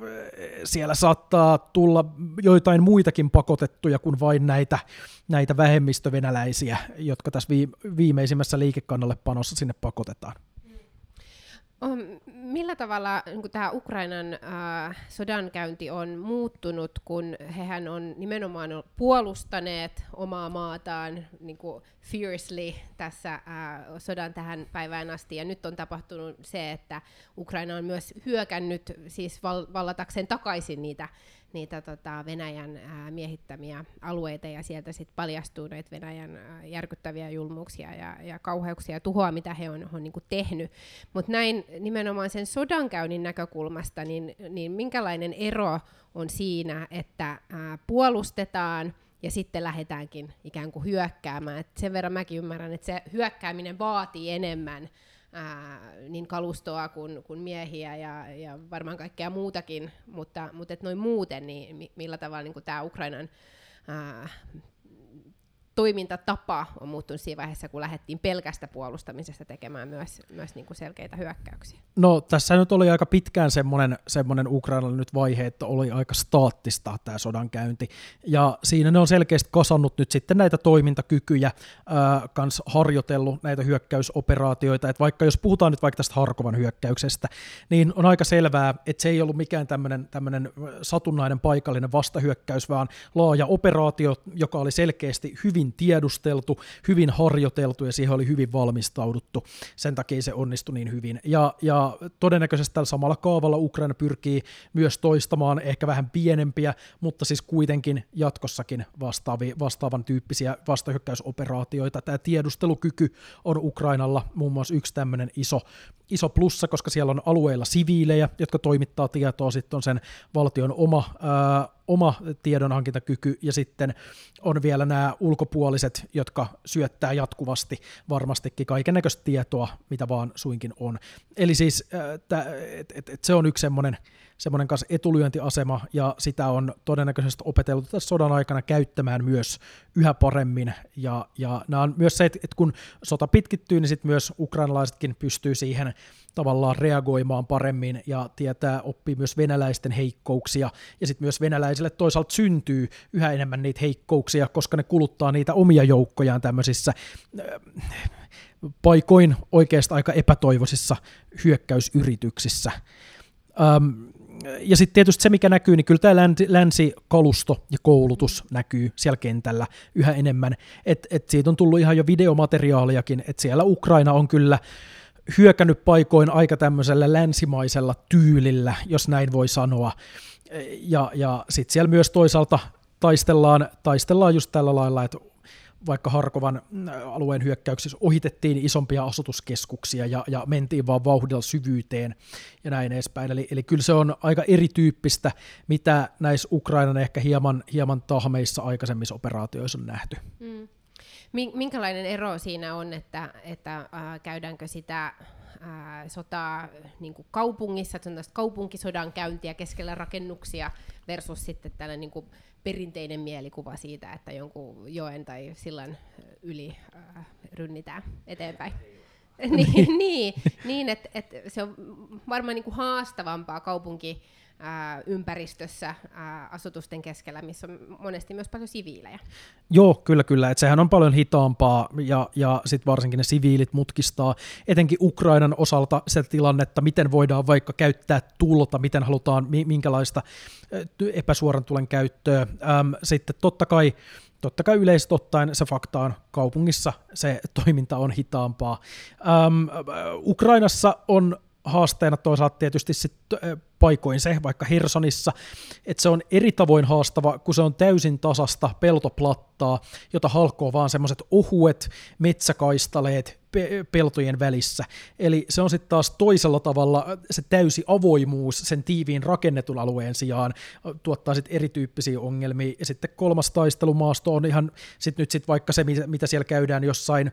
siellä saattaa tulla joitain muitakin pakotettuja kuin vain näitä, näitä vähemmistövenäläisiä, jotka tässä viimeisimmässä liikekannalle panossa sinne pakotetaan. Millä tavalla niin tämä Ukrainan äh, sodankäynti on muuttunut, kun hehän on nimenomaan puolustaneet omaa maataan niin kuin fiercely tässä äh, sodan tähän päivään asti, ja nyt on tapahtunut se, että Ukraina on myös hyökännyt siis val- vallatakseen takaisin niitä niitä tota, Venäjän ää, miehittämiä alueita ja sieltä sitten paljastuu näitä Venäjän ää, järkyttäviä julmuuksia ja, ja kauheuksia ja tuhoa, mitä he on, on niinku tehnyt. Mutta näin nimenomaan sen sodankäynnin näkökulmasta, niin, niin minkälainen ero on siinä, että ää, puolustetaan ja sitten lähdetäänkin ikään kuin hyökkäämään. Et sen verran mäkin ymmärrän, että se hyökkääminen vaatii enemmän ää, niin kalustoa kuin, kuin miehiä ja, ja varmaan kaikkea muutakin, mutta, mutta et noin muuten, niin millä tavalla niin tämä Ukrainan ää, toimintatapa on muuttunut siinä vaiheessa, kun lähdettiin pelkästä puolustamisesta tekemään myös, myös niin kuin selkeitä hyökkäyksiä? No tässä nyt oli aika pitkään semmoinen, semmoinen Ukrainalla nyt vaihe, että oli aika staattista tämä sodankäynti. Ja siinä ne on selkeästi kasannut nyt sitten näitä toimintakykyjä, ää, kans harjoitellut näitä hyökkäysoperaatioita. Että vaikka jos puhutaan nyt vaikka tästä Harkovan hyökkäyksestä, niin on aika selvää, että se ei ollut mikään tämmöinen, satunnainen paikallinen vastahyökkäys, vaan laaja operaatio, joka oli selkeästi hyvin hyvin tiedusteltu, hyvin harjoiteltu ja siihen oli hyvin valmistauduttu. Sen takia se onnistui niin hyvin. Ja, ja todennäköisesti tällä samalla kaavalla Ukraina pyrkii myös toistamaan ehkä vähän pienempiä, mutta siis kuitenkin jatkossakin vastaavi, vastaavan tyyppisiä vastahyökkäysoperaatioita. Tämä tiedustelukyky on Ukrainalla muun muassa yksi tämmöinen iso, iso plussa, koska siellä on alueilla siviilejä, jotka toimittaa tietoa, sitten on sen valtion oma ää, oma tiedonhankintakyky ja sitten on vielä nämä ulkopuoliset, jotka syöttää jatkuvasti varmastikin kaiken tietoa, mitä vaan suinkin on. Eli siis äh, et, et, et se on yksi semmoinen semmoinen kanssa etulyöntiasema, ja sitä on todennäköisesti opeteltu tässä sodan aikana käyttämään myös yhä paremmin, ja, ja nämä on myös se, että, kun sota pitkittyy, niin sitten myös ukrainalaisetkin pystyy siihen tavallaan reagoimaan paremmin, ja tietää, oppii myös venäläisten heikkouksia, ja sitten myös venäläisille toisaalta syntyy yhä enemmän niitä heikkouksia, koska ne kuluttaa niitä omia joukkojaan tämmöisissä äh, paikoin oikeastaan aika epätoivoisissa hyökkäysyrityksissä. Um, ja sitten tietysti se, mikä näkyy, niin kyllä tämä länsikalusto ja koulutus näkyy siellä kentällä yhä enemmän. Et, et siitä on tullut ihan jo videomateriaaliakin, että siellä Ukraina on kyllä hyökännyt paikoin aika tämmöisellä länsimaisella tyylillä, jos näin voi sanoa. Ja, ja sitten siellä myös toisaalta taistellaan, taistellaan just tällä lailla, että vaikka Harkovan äh, alueen hyökkäyksissä ohitettiin isompia asutuskeskuksia ja, ja mentiin vaan vauhdilla syvyyteen ja näin edespäin. Eli, eli kyllä se on aika erityyppistä, mitä näissä Ukrainan ehkä hieman, hieman tahmeissa aikaisemmissa operaatioissa on nähty. Mm. Minkälainen ero siinä on, että, että äh, käydäänkö sitä äh, sotaa niin kuin kaupungissa, että on kaupunkisodan käyntiä keskellä rakennuksia versus sitten tällainen niin kuin perinteinen mielikuva siitä, että jonkun joen tai sillan yli äh, rynnitään eteenpäin. niin, niin, niin että et se on varmaan niin kuin haastavampaa kaupunki ympäristössä asutusten keskellä, missä on monesti myös paljon siviilejä. Joo, kyllä, kyllä. Et sehän on paljon hitaampaa ja, ja sitten varsinkin ne siviilit mutkistaa etenkin Ukrainan osalta se tilannetta, miten voidaan vaikka käyttää tulta, miten halutaan, minkälaista epäsuoran tulen käyttöä. sitten totta kai totta kai yleisesti ottaen se fakta on, kaupungissa se toiminta on hitaampaa. Ähm, Ukrainassa on haasteena toisaalta tietysti sit, paikoin se, vaikka Hersonissa, että se on eri tavoin haastava, kun se on täysin tasasta peltoplattaa, jota halkoo vaan semmoiset ohuet metsäkaistaleet pe- peltojen välissä. Eli se on sitten taas toisella tavalla se täysi avoimuus sen tiiviin rakennetun alueen sijaan tuottaa sitten erityyppisiä ongelmia. Ja sitten kolmas taistelumaasto on ihan sit nyt sit vaikka se, mitä siellä käydään jossain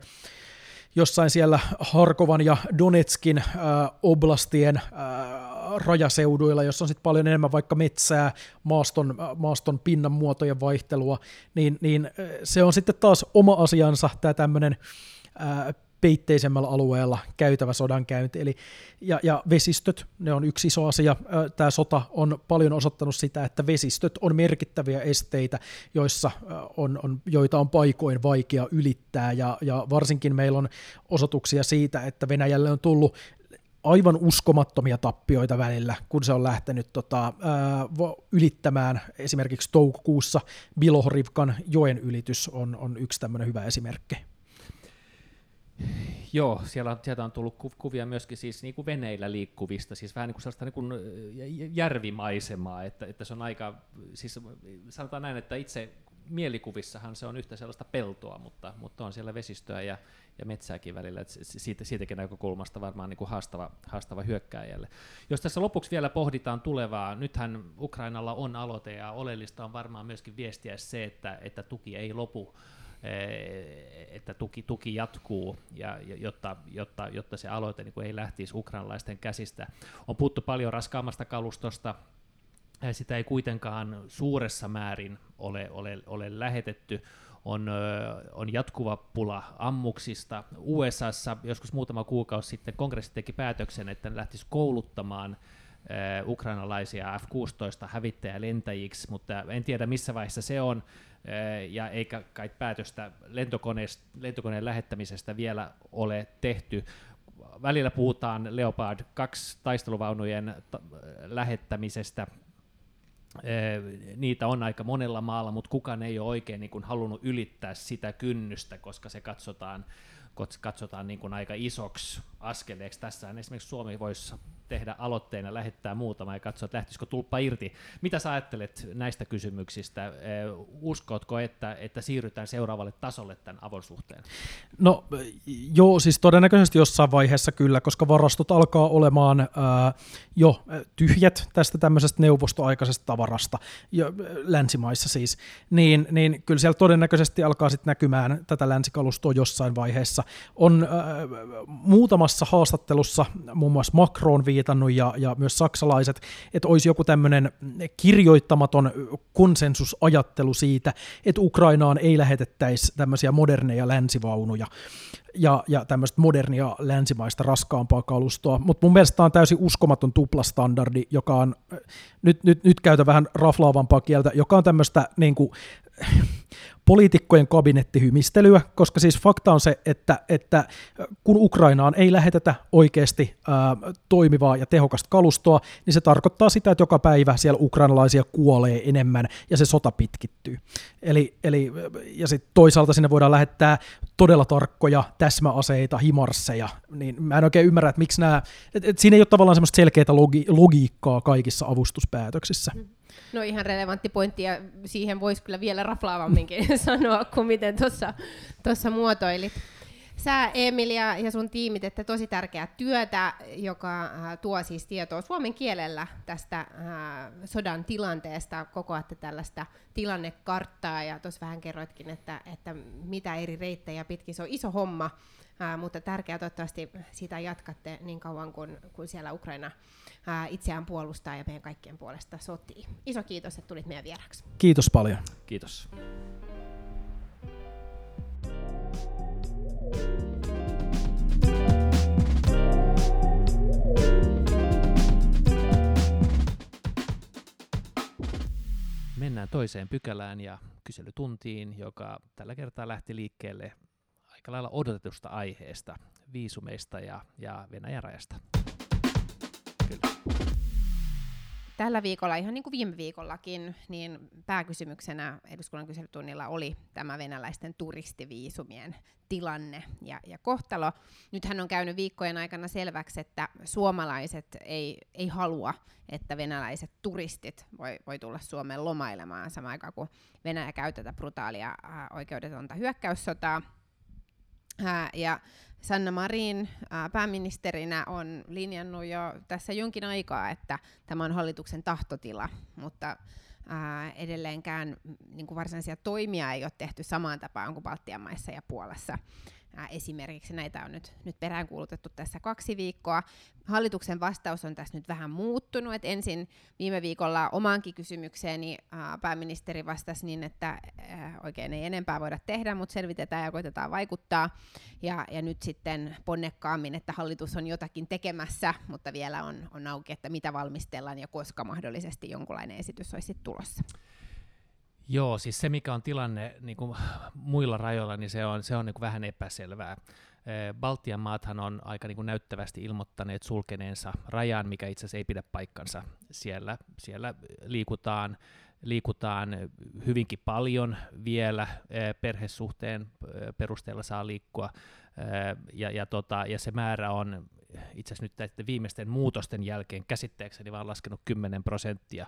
jossain siellä Harkovan ja Donetskin äh, oblastien äh, rajaseuduilla, jossa on sitten paljon enemmän vaikka metsää, maaston, äh, maaston pinnan muotojen vaihtelua, niin, niin äh, se on sitten taas oma asiansa, tämä tämmöinen äh, peitteisemmällä alueella käytävä sodankäynti. Eli, ja, ja vesistöt, ne on yksi iso asia. Tämä sota on paljon osoittanut sitä, että vesistöt on merkittäviä esteitä, joissa on, on, joita on paikoin vaikea ylittää. Ja, ja varsinkin meillä on osoituksia siitä, että Venäjälle on tullut aivan uskomattomia tappioita välillä, kun se on lähtenyt tota, ää, ylittämään esimerkiksi toukokuussa Bilohorivkan joen ylitys on, on yksi tämmöinen hyvä esimerkki. Joo, siellä on, sieltä on tullut kuvia myöskin siis niin kuin veneillä liikkuvista, siis vähän niin kuin sellaista niin kuin järvimaisemaa, että, että se on aika, siis sanotaan näin, että itse mielikuvissahan se on yhtä sellaista peltoa, mutta, mutta on siellä vesistöä ja, ja metsääkin välillä, että siitä, siitäkin näkökulmasta varmaan niin kuin haastava, haastava hyökkääjälle. Jos tässä lopuksi vielä pohditaan tulevaa, nythän Ukrainalla on aloite ja oleellista on varmaan myöskin viestiä se, että, että tuki ei lopu että tuki, tuki jatkuu, ja, jotta, jotta, jotta se aloite niin ei lähtisi ukrainalaisten käsistä. On puhuttu paljon raskaammasta kalustosta, sitä ei kuitenkaan suuressa määrin ole, ole, ole lähetetty. On, on jatkuva pula ammuksista. USAssa joskus muutama kuukausi sitten kongressi teki päätöksen, että lähtisi kouluttamaan ukrainalaisia F-16 hävittäjälentäjiksi, mutta en tiedä missä vaiheessa se on, ja eikä kai päätöstä lentokoneen lähettämisestä vielä ole tehty. Välillä puhutaan Leopard 2 taisteluvaunujen lähettämisestä niitä on aika monella maalla, mutta kukaan ei ole oikein niin kuin halunnut ylittää sitä kynnystä, koska se katsotaan, katsotaan niin kuin aika isoksi askeleeksi. Tässä esimerkiksi Suomi voisi tehdä aloitteena, lähettää muutama ja katsoa, että lähtisikö tulppa irti. Mitä sä ajattelet näistä kysymyksistä? Uskotko, että, että siirrytään seuraavalle tasolle tämän avon suhteen? No joo, siis todennäköisesti jossain vaiheessa kyllä, koska varastot alkaa olemaan ää, jo tyhjät tästä tämmöisestä neuvostoaikaisesta tavarasta, jo, länsimaissa siis, niin, niin kyllä siellä todennäköisesti alkaa sitten näkymään tätä länsikalustoa jossain vaiheessa. On ää, muutamassa haastattelussa muun muassa Macron viitannut ja, ja myös saksalaiset, että olisi joku tämmöinen kirjoittamaton konsensusajattelu siitä, että Ukrainaan ei lähetettäisi tämmöisiä moderneja länsivaunuja ja, ja tämmöistä modernia länsimaista raskaampaa kalustoa, mutta mun mielestä tämä on täysin uskomaton tuplastandardi, joka on, nyt, nyt, nyt käytä vähän raflaavampaa kieltä, joka on tämmöistä niin kuin, poliitikkojen kabinettihymistelyä, koska siis fakta on se, että, että kun Ukrainaan ei lähetetä oikeasti ää, toimivaa ja tehokasta kalustoa, niin se tarkoittaa sitä, että joka päivä siellä ukrainalaisia kuolee enemmän ja se sota pitkittyy. Eli, eli ja sitten toisaalta sinne voidaan lähettää todella tarkkoja täsmäaseita, himarsseja, niin mä en oikein ymmärrä, että miksi nämä, että, että siinä ei ole tavallaan semmoista selkeää logi, logiikkaa kaikissa avustuspäätöksissä. Mm. No ihan relevantti pointti ja siihen voisi kyllä vielä raflaavamminkin sanoa kuin miten tuossa muotoilit. Sä, Emil, ja, ja sun tiimit että tosi tärkeää työtä, joka äh, tuo siis tietoa suomen kielellä tästä äh, sodan tilanteesta, kokoatte tällaista tilannekarttaa, ja tuossa vähän kerroitkin, että, että mitä eri reittejä pitkin, se on iso homma, äh, mutta tärkeää toivottavasti sitä jatkatte niin kauan kuin, kuin siellä Ukraina ää, itseään puolustaa ja meidän kaikkien puolesta sotii. Iso kiitos, että tulit meidän vieraksi. Kiitos paljon. Kiitos. Mennään toiseen pykälään ja kyselytuntiin, joka tällä kertaa lähti liikkeelle aika lailla odotetusta aiheesta, viisumeista ja, ja Venäjän rajasta. Tällä viikolla, ihan niin kuin viime viikollakin, niin pääkysymyksenä eduskunnan kyselytunnilla oli tämä venäläisten turistiviisumien tilanne ja, ja kohtalo. Nythän on käynyt viikkojen aikana selväksi, että suomalaiset ei, ei halua, että venäläiset turistit voi, voi tulla Suomeen lomailemaan samaan aikaan, kun Venäjä käy tätä brutaalia äh, oikeudetonta hyökkäyssotaa. Äh, ja Sanna Marin pääministerinä on linjannut jo tässä jonkin aikaa, että tämä on hallituksen tahtotila, mutta edelleenkään niin kuin varsinaisia toimia ei ole tehty samaan tapaan kuin Baltian maissa ja Puolassa esimerkiksi. Näitä on nyt, nyt peräänkuulutettu tässä kaksi viikkoa. Hallituksen vastaus on tässä nyt vähän muuttunut. Et ensin viime viikolla omaankin kysymykseeni pääministeri vastasi niin, että oikein ei enempää voida tehdä, mutta selvitetään ja koitetaan vaikuttaa. Ja, ja nyt sitten ponnekkaammin, että hallitus on jotakin tekemässä, mutta vielä on, on auki, että mitä valmistellaan ja koska mahdollisesti jonkunlainen esitys olisi tulossa. Joo, siis se mikä on tilanne niin kuin muilla rajoilla, niin se on, se on niin kuin vähän epäselvää. Baltian maathan on aika niin kuin näyttävästi ilmoittaneet sulkeneensa rajan, mikä itse asiassa ei pidä paikkansa. Siellä, siellä liikutaan, liikutaan hyvinkin paljon vielä, perhesuhteen perusteella saa liikkua, ja, ja, tota, ja se määrä on itse asiassa nyt näiden viimeisten muutosten jälkeen käsitteekseni vaan laskenut 10 prosenttia,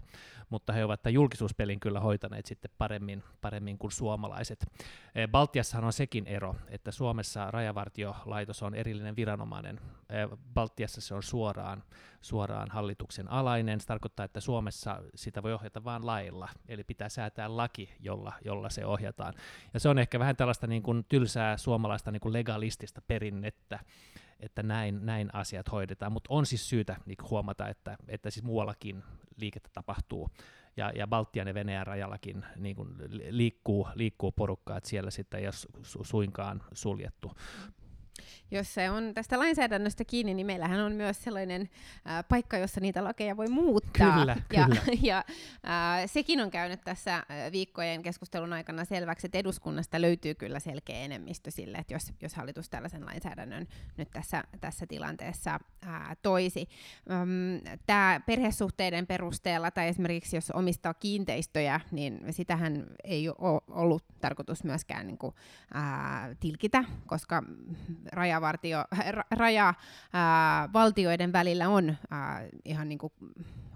mutta he ovat tämän julkisuuspelin kyllä hoitaneet sitten paremmin, paremmin kuin suomalaiset. Eh, Baltiassahan on sekin ero, että Suomessa rajavartiolaitos on erillinen viranomainen. Eh, Baltiassa se on suoraan, suoraan hallituksen alainen. Se tarkoittaa, että Suomessa sitä voi ohjata vain lailla, eli pitää säätää laki, jolla, jolla se ohjataan. Ja se on ehkä vähän tällaista niin kuin tylsää suomalaista niin kuin legalistista perinnettä, että näin, näin asiat hoidetaan, mutta on siis syytä niin huomata, että, että siis muuallakin liikettä tapahtuu, ja, ja Baltian ja Venäjän rajallakin niin liikkuu, liikkuu porukkaa, että siellä sitten ei ole su, suinkaan suljettu jos se on tästä lainsäädännöstä kiinni, niin meillähän on myös sellainen ää, paikka, jossa niitä lakeja voi muuttaa. Kyllä, ja, kyllä. ja ää, sekin on käynyt tässä viikkojen keskustelun aikana selväksi, että eduskunnasta löytyy kyllä selkeä enemmistö sille, että jos, jos hallitus tällaisen lainsäädännön nyt tässä, tässä tilanteessa ää, toisi. Tämä perhesuhteiden perusteella, tai esimerkiksi jos omistaa kiinteistöjä, niin sitähän ei ole ollut tarkoitus myöskään niin kuin, ää, tilkitä, koska rajavartio, raja ää, valtioiden välillä on ää, ihan niin kuin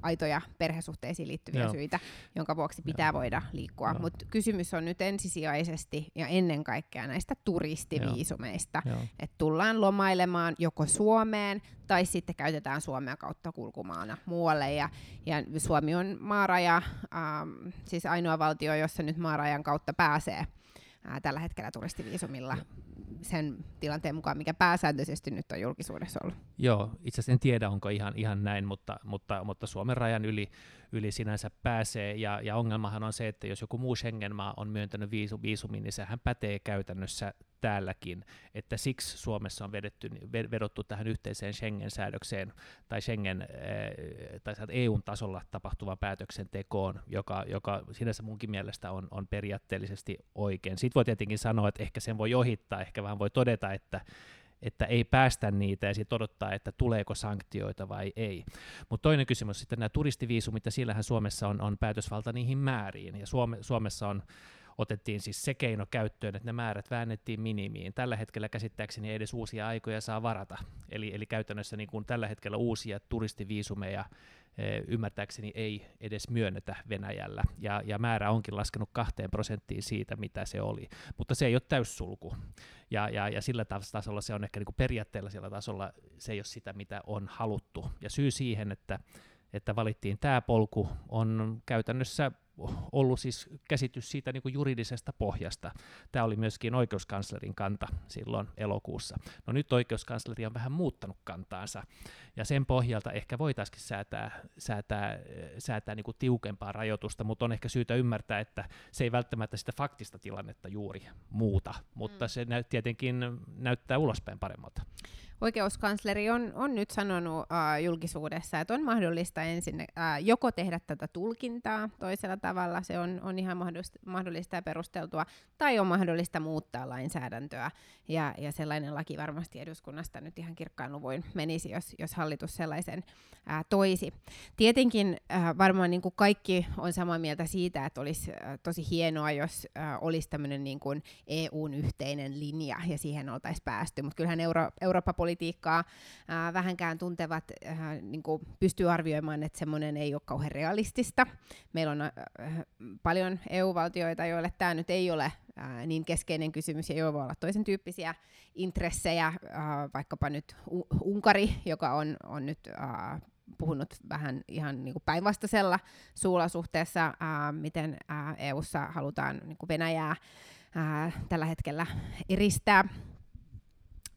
aitoja perhesuhteisiin liittyviä Joo. syitä, jonka vuoksi pitää Joo. voida liikkua. Mutta kysymys on nyt ensisijaisesti ja ennen kaikkea näistä turistiviisumeista, että tullaan lomailemaan joko Suomeen tai sitten käytetään Suomea kautta kulkumaana muualle. Ja, ja Suomi on maaraja, ähm, siis ainoa valtio, jossa nyt maarajan kautta pääsee ää, tällä hetkellä turistiviisumilla sen tilanteen mukaan, mikä pääsääntöisesti nyt on julkisuudessa ollut. Joo, itse asiassa en tiedä, onko ihan, ihan näin, mutta, mutta, mutta Suomen rajan yli, yli sinänsä pääsee, ja, ja ongelmahan on se, että jos joku muu Schengen-maa on myöntänyt viisu, viisumin, niin sehän pätee käytännössä täälläkin, että siksi Suomessa on vedetty, vedottu tähän yhteiseen Schengen-säädökseen tai Schengen eh, tai EUn tasolla tapahtuvaan päätöksentekoon, joka, joka sinänsä munkin mielestä on, on periaatteellisesti oikein. Sitten voi tietenkin sanoa, että ehkä sen voi ohittaa, ehkä vähän voi todeta, että että ei päästä niitä ja sitten odottaa, että tuleeko sanktioita vai ei. Mutta toinen kysymys sitten nämä turistiviisumit, ja sillähän Suomessa on, on päätösvalta niihin määriin, ja Suome, Suomessa on otettiin siis se keino käyttöön, että ne määrät väännettiin minimiin. Tällä hetkellä käsittääkseni edes uusia aikoja saa varata. Eli, eli käytännössä niin kuin tällä hetkellä uusia turistiviisumeja e, ymmärtääkseni ei edes myönnetä Venäjällä, ja, ja määrä onkin laskenut kahteen prosenttiin siitä, mitä se oli. Mutta se ei ole täyssulku, ja, ja, ja sillä tasolla se on ehkä niin kuin periaatteellisella tasolla se ei ole sitä, mitä on haluttu. Ja syy siihen, että että valittiin tämä polku, on käytännössä ollut siis käsitys siitä niin kuin juridisesta pohjasta. Tämä oli myöskin oikeuskanslerin kanta silloin elokuussa. No nyt oikeuskansleri on vähän muuttanut kantaansa, ja sen pohjalta ehkä voitaisiin säätää, säätää, säätää niin kuin tiukempaa rajoitusta, mutta on ehkä syytä ymmärtää, että se ei välttämättä sitä faktista tilannetta juuri muuta, mutta mm. se näy, tietenkin näyttää ulospäin paremmalta. Oikeuskansleri on, on nyt sanonut uh, julkisuudessa, että on mahdollista ensin uh, joko tehdä tätä tulkintaa toisella tavalla, se on, on ihan mahdollista, ja perusteltua, tai on mahdollista muuttaa lainsäädäntöä. Ja, ja sellainen laki varmasti eduskunnasta nyt ihan kirkkaan luvuin menisi, jos, jos hallitus sellaisen uh, toisi. Tietenkin uh, varmaan niin kuin kaikki on samaa mieltä siitä, että olisi uh, tosi hienoa, jos uh, olisi tämmöinen niin kuin EUn yhteinen linja, ja siihen oltaisiin päästy, mutta kyllähän Euro- Eurooppa politiikkaa ää, vähänkään tuntevat ää, niin kuin pystyy arvioimaan, että semmoinen ei ole kauhean realistista. Meillä on ää, paljon EU-valtioita, joille tämä nyt ei ole ää, niin keskeinen kysymys, ja jo voi olla toisen tyyppisiä intressejä, ää, vaikkapa nyt Unkari, joka on, on nyt ää, puhunut vähän ihan niin kuin päinvastaisella suulla suhteessa, ää, miten ää, EUssa halutaan niin kuin Venäjää ää, tällä hetkellä eristää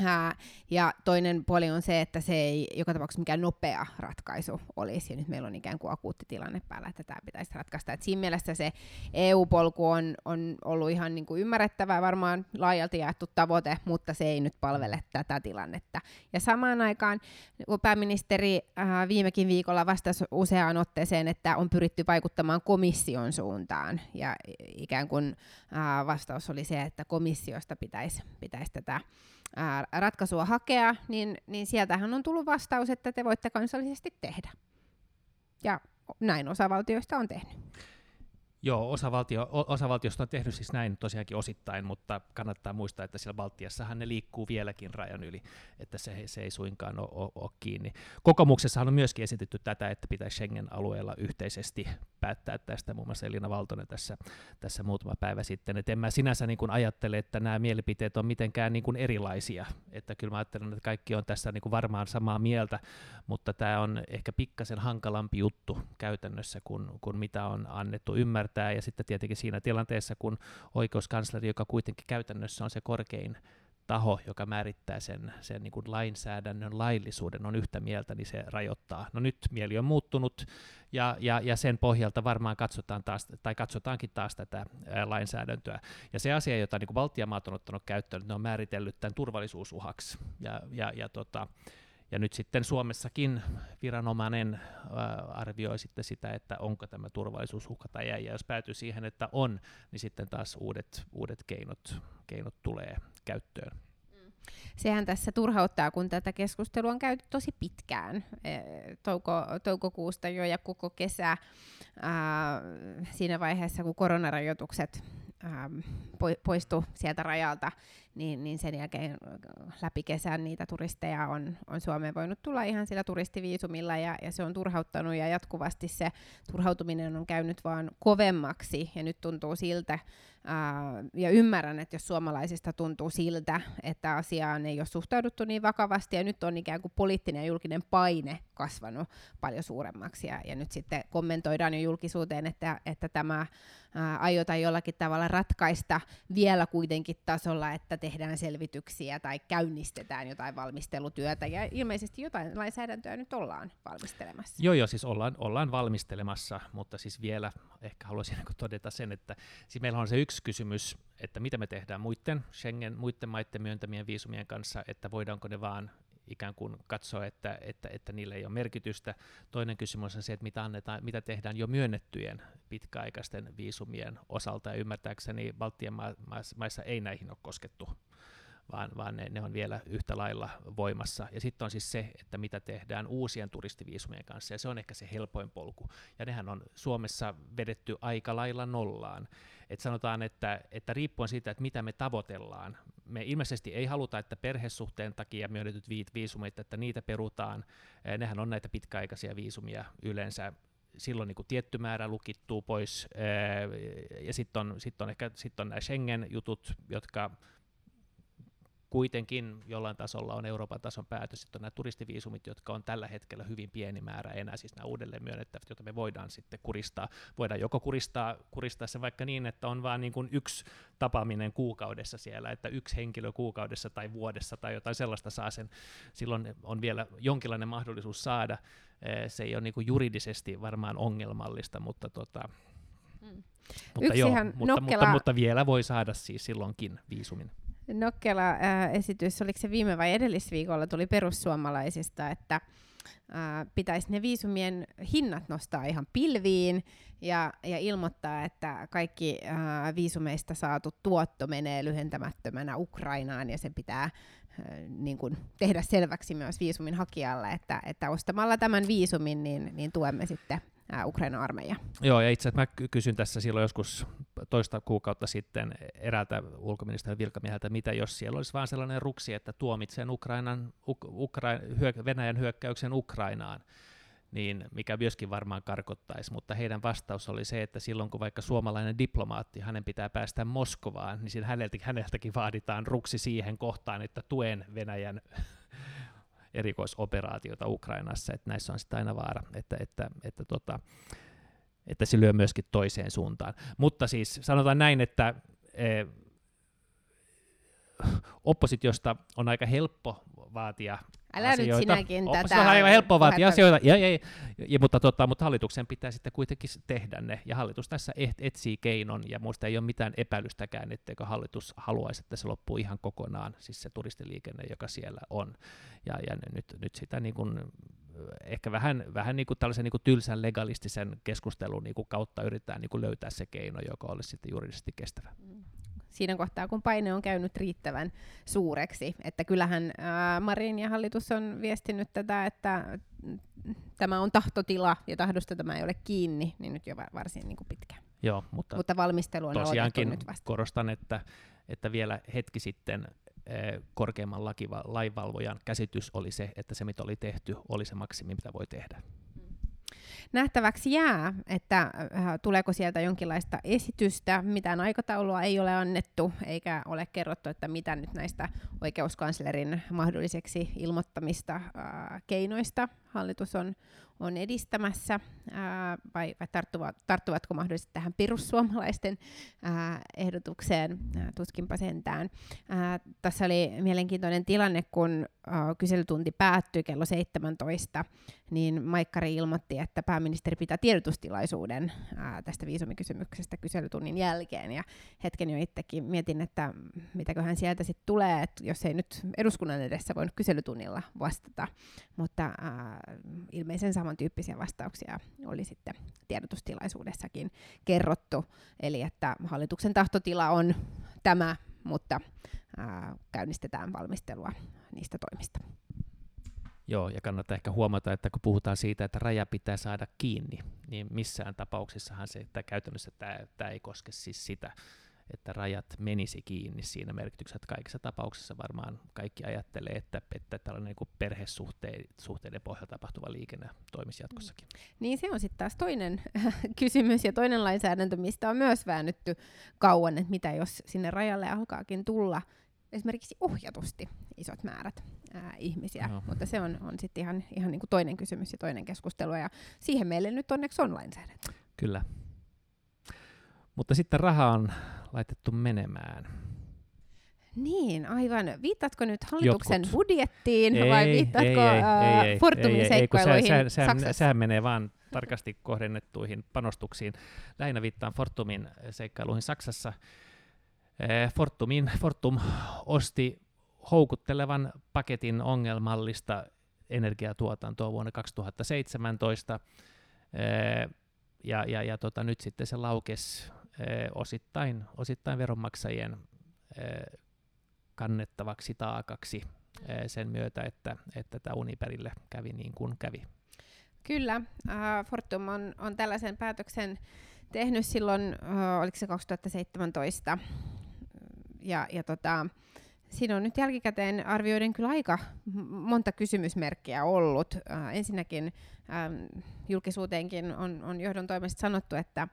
Ää, ja toinen puoli on se, että se ei joka tapauksessa mikään nopea ratkaisu olisi, ja nyt meillä on ikään kuin akuutti tilanne päällä, että tämä pitäisi ratkaista. Et siinä mielessä se EU-polku on, on ollut ihan niin kuin ymmärrettävä, varmaan laajalti jaettu tavoite, mutta se ei nyt palvele tätä tilannetta. Ja samaan aikaan pääministeri ää, viimekin viikolla vastasi useaan otteeseen, että on pyritty vaikuttamaan komission suuntaan, ja ikään kuin ää, vastaus oli se, että komissiosta pitäisi, pitäisi tätä ratkaisua hakea, niin, niin sieltähän on tullut vastaus, että te voitte kansallisesti tehdä. Ja näin osavaltioista on tehnyt. Joo, osavaltio, osavaltiosta on tehnyt siis näin tosiaankin osittain, mutta kannattaa muistaa, että siellä Baltiassahan ne liikkuu vieläkin rajan yli, että se, se ei suinkaan ole, ole, ole kiinni. Kokoomuksessahan on myöskin esitetty tätä, että pitäisi Schengen-alueella yhteisesti päättää tästä, muun muassa Elina Valtonen tässä, tässä muutama päivä sitten. Et en mä sinänsä niin kuin ajattele, että nämä mielipiteet on mitenkään niin kuin erilaisia, että kyllä mä ajattelen, että kaikki on tässä niin kuin varmaan samaa mieltä, mutta tämä on ehkä pikkasen hankalampi juttu käytännössä kuin, kuin mitä on annettu ymmärtää ymmärtää, ja sitten tietenkin siinä tilanteessa, kun oikeuskansleri, joka kuitenkin käytännössä on se korkein taho, joka määrittää sen, sen niin kuin lainsäädännön laillisuuden, on yhtä mieltä, niin se rajoittaa. No nyt mieli on muuttunut, ja, ja, ja sen pohjalta varmaan katsotaan taas, tai katsotaankin taas tätä ää, lainsäädäntöä. Ja se asia, jota niin kuin Baltiamaat on ottanut käyttöön, ne on määritellyt tämän turvallisuusuhaksi. Ja, ja, ja tota, ja nyt sitten Suomessakin viranomainen arvioi sitten sitä, että onko tämä turvallisuusuhka tai ei. Ja jos päätyy siihen, että on, niin sitten taas uudet, uudet keinot, keinot tulee käyttöön. Sehän tässä turhauttaa, kun tätä keskustelua on käyty tosi pitkään, e, touko, toukokuusta jo ja koko kesä ää, siinä vaiheessa, kun koronarajoitukset ähm, poistu sieltä rajalta, niin, niin sen jälkeen läpi kesän niitä turisteja on, on Suomeen voinut tulla ihan sillä turistiviisumilla ja, ja se on turhauttanut ja jatkuvasti se turhautuminen on käynyt vaan kovemmaksi. Ja nyt tuntuu siltä, ja ymmärrän, että jos suomalaisista tuntuu siltä, että asiaan ei ole suhtauduttu niin vakavasti ja nyt on ikään kuin poliittinen ja julkinen paine kasvanut paljon suuremmaksi ja, ja nyt sitten kommentoidaan jo julkisuuteen, että, että tämä ää, aiotaan jollakin tavalla ratkaista vielä kuitenkin tasolla, että tehdään selvityksiä tai käynnistetään jotain valmistelutyötä ja ilmeisesti jotain lainsäädäntöä nyt ollaan valmistelemassa. Joo, joo, siis ollaan, ollaan valmistelemassa, mutta siis vielä ehkä haluaisin todeta sen, että siis meillä on se yksi kysymys, että mitä me tehdään muiden Schengen, muiden maiden myöntämien viisumien kanssa, että voidaanko ne vaan ikään kuin katsoa, että, että, että niillä ei ole merkitystä. Toinen kysymys on se, että mitä, annetaan, mitä tehdään jo myönnettyjen pitkäaikaisten viisumien osalta, ja ymmärtääkseni Baltian maissa ei näihin ole koskettu vaan, vaan ne, ne on vielä yhtä lailla voimassa. Ja sitten on siis se, että mitä tehdään uusien turistiviisumien kanssa, ja se on ehkä se helpoin polku. Ja nehän on Suomessa vedetty aika lailla nollaan. Et sanotaan, että, että riippuen siitä, että mitä me tavoitellaan, me ilmeisesti ei haluta, että perhesuhteen takia myönnetyt viisumit, että niitä perutaan. Nehän on näitä pitkäaikaisia viisumia yleensä silloin niin kuin tietty määrä lukittuu pois, ja sitten on, sit on ehkä sit on nämä Schengen-jutut, jotka kuitenkin jollain tasolla on Euroopan tason päätös, että on nämä turistiviisumit, jotka on tällä hetkellä hyvin pieni määrä enää, siis nämä uudelleen myönnettävät, joita me voidaan sitten kuristaa. Voidaan joko kuristaa, kuristaa se vaikka niin, että on vain niin kuin yksi tapaaminen kuukaudessa siellä, että yksi henkilö kuukaudessa tai vuodessa tai jotain sellaista saa sen, silloin on vielä jonkinlainen mahdollisuus saada. Eh, se ei ole niin kuin juridisesti varmaan ongelmallista, mutta tota, Mm. Mutta, joo, mutta, nokkela... mutta, mutta vielä voi saada siis silloinkin viisumin. Nokkela-esitys, oliko se viime vai edellisviikolla, tuli perussuomalaisista, että ää, pitäisi ne viisumien hinnat nostaa ihan pilviin ja, ja ilmoittaa, että kaikki ää, viisumeista saatu tuotto menee lyhentämättömänä Ukrainaan ja se pitää ää, niin kuin tehdä selväksi myös viisumin hakijalle, että, että ostamalla tämän viisumin niin, niin tuemme sitten Ukraina armeija. Joo, ja itse asiassa mä kysyn tässä silloin joskus toista kuukautta sitten eräältä ulkoministerin virkamieheltä, mitä jos siellä olisi vain sellainen ruksi, että tuomitsen Ukrainan, Ukra- hyök- Venäjän hyökkäyksen Ukrainaan, niin mikä myöskin varmaan karkottaisi, mutta heidän vastaus oli se, että silloin kun vaikka suomalainen diplomaatti, hänen pitää päästä Moskovaan, niin häneltä, häneltäkin vaaditaan ruksi siihen kohtaan, että tuen Venäjän erikoisoperaatiota Ukrainassa, että näissä on sitten aina vaara, että, että, että, tota, että se lyö myöskin toiseen suuntaan. Mutta siis sanotaan näin, että e, oppositiosta on aika helppo vaatia Älä asioita. nyt sinäkin o, tätä. Se on aivan helppo vaatia asioita, ja, ja, ja, mutta, tota, mutta hallituksen pitää sitten kuitenkin tehdä ne, ja hallitus tässä et, etsii keinon, ja minusta ei ole mitään epäilystäkään, etteikö hallitus haluaisi, että se loppuu ihan kokonaan, siis se turistiliikenne, joka siellä on, ja, ja nyt, nyt sitä niin kuin, ehkä vähän, vähän niin kuin tällaisen niin kuin tylsän legalistisen keskustelun niin kuin kautta yritetään niin kuin löytää se keino, joka olisi sitten juridisesti kestävä. Mm siinä kohtaa, kun paine on käynyt riittävän suureksi. Että kyllähän ää, Marin ja hallitus on viestinyt tätä, että tämä on tahtotila ja tahdosta tämä ei ole kiinni, niin nyt jo varsin niin kuin pitkä. Joo, mutta, mutta valmistelu on tosiaankin nyt vasta. korostan, että, että vielä hetki sitten korkeimman lainvalvojan käsitys oli se, että se mitä oli tehty oli se maksimi, mitä voi tehdä nähtäväksi jää, että äh, tuleeko sieltä jonkinlaista esitystä. Mitään aikataulua ei ole annettu, eikä ole kerrottu, että mitä nyt näistä oikeuskanslerin mahdolliseksi ilmoittamista äh, keinoista hallitus on, on edistämässä, ää, vai, vai tarttuvat, tarttuvatko mahdollisesti tähän perussuomalaisten ää, ehdotukseen, ää, tuskinpa sentään. Ää, tässä oli mielenkiintoinen tilanne, kun ää, kyselytunti päättyi kello 17, niin Maikkari ilmoitti, että pääministeri pitää tiedotustilaisuuden ää, tästä viisumikysymyksestä kyselytunnin jälkeen, ja hetken jo itsekin mietin, että mitäköhän sieltä sitten tulee, että jos ei nyt eduskunnan edessä voinut kyselytunnilla vastata, mutta ää, ilmeisen samantyyppisiä vastauksia oli sitten tiedotustilaisuudessakin kerrottu, eli että hallituksen tahtotila on tämä, mutta ää, käynnistetään valmistelua niistä toimista. Joo, ja kannattaa ehkä huomata, että kun puhutaan siitä, että raja pitää saada kiinni, niin missään tapauksessahan se, että käytännössä tämä, tämä ei koske siis sitä, että rajat menisi kiinni siinä merkityksessä, että kaikissa tapauksissa varmaan kaikki ajattelee, että, että tällainen niin perhesuhteiden pohjalta tapahtuva liikenne toimisi jatkossakin. Mm. Niin se on sitten taas toinen kysymys ja toinen lainsäädäntö, mistä on myös väännytty kauan, että mitä jos sinne rajalle alkaakin tulla esimerkiksi ohjatusti isot määrät ää, ihmisiä, no. mutta se on, on sitten ihan, ihan niin kuin toinen kysymys ja toinen keskustelu, ja siihen meille nyt onneksi on lainsäädäntö. Kyllä. Mutta sitten raha on laitettu menemään. Niin, aivan. Viittatko nyt hallituksen Jotkut. budjettiin ei, vai viittatko ei, ei, ei, Fortumin ei, seikkailuihin ei, se, Saksassa? Sehän menee vaan tarkasti kohdennettuihin panostuksiin. Lähinnä viittaan Fortumin seikkailuihin Saksassa. Eh, Fortumin, Fortum osti houkuttelevan paketin ongelmallista energiatuotantoa vuonna 2017, eh, ja, ja, ja tota, nyt sitten se laukesi osittain, osittain veronmaksajien kannettavaksi taakaksi sen myötä, että, että tämä Uniperille kävi niin kuin kävi. Kyllä, äh, Fortum on, on tällaisen päätöksen tehnyt silloin, äh, oliko se 2017, ja, ja tota, siinä on nyt jälkikäteen arvioiden kyllä aika monta kysymysmerkkiä ollut. Äh, ensinnäkin julkisuuteenkin on, on johdon toimesta sanottu, että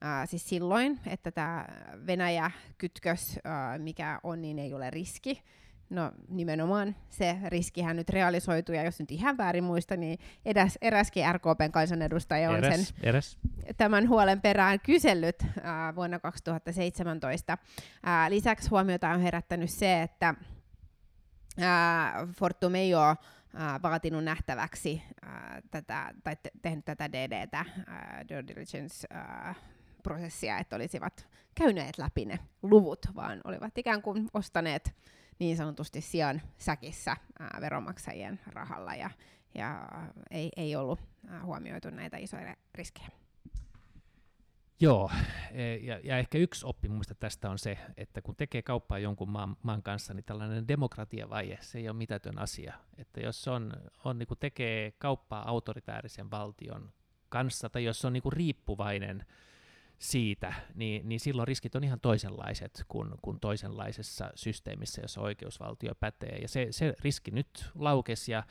Ää, siis silloin, että tämä Venäjä-kytkös, ää, mikä on, niin ei ole riski. No nimenomaan se riskihän nyt realisoituu, ja jos nyt ihan väärin muista, niin eräs, eräskin RKPn kansanedustaja on eräs, sen eräs. tämän huolen perään kysellyt ää, vuonna 2017. Ää, lisäksi huomiota on herättänyt se, että ää, Fortum ei ole vaatinut nähtäväksi ää, tätä, tai te- tehnyt tätä DDtä, ää, due diligence ää, prosessia, että olisivat käyneet läpi ne luvut, vaan olivat ikään kuin ostaneet niin sanotusti sijan säkissä ää, veronmaksajien rahalla ja, ja ei, ei ollut ää, huomioitu näitä isoja riskejä. Joo, e, ja, ja ehkä yksi oppi minusta tästä on se, että kun tekee kauppaa jonkun maan, maan kanssa, niin tällainen demokratiavaje, se ei ole mitätön asia. Että jos on, on niin tekee kauppaa autoritäärisen valtion kanssa, tai jos on niin riippuvainen siitä, niin, niin silloin riskit on ihan toisenlaiset kuin, kuin toisenlaisessa systeemissä, jossa oikeusvaltio pätee. Ja se, se riski nyt laukesi ja,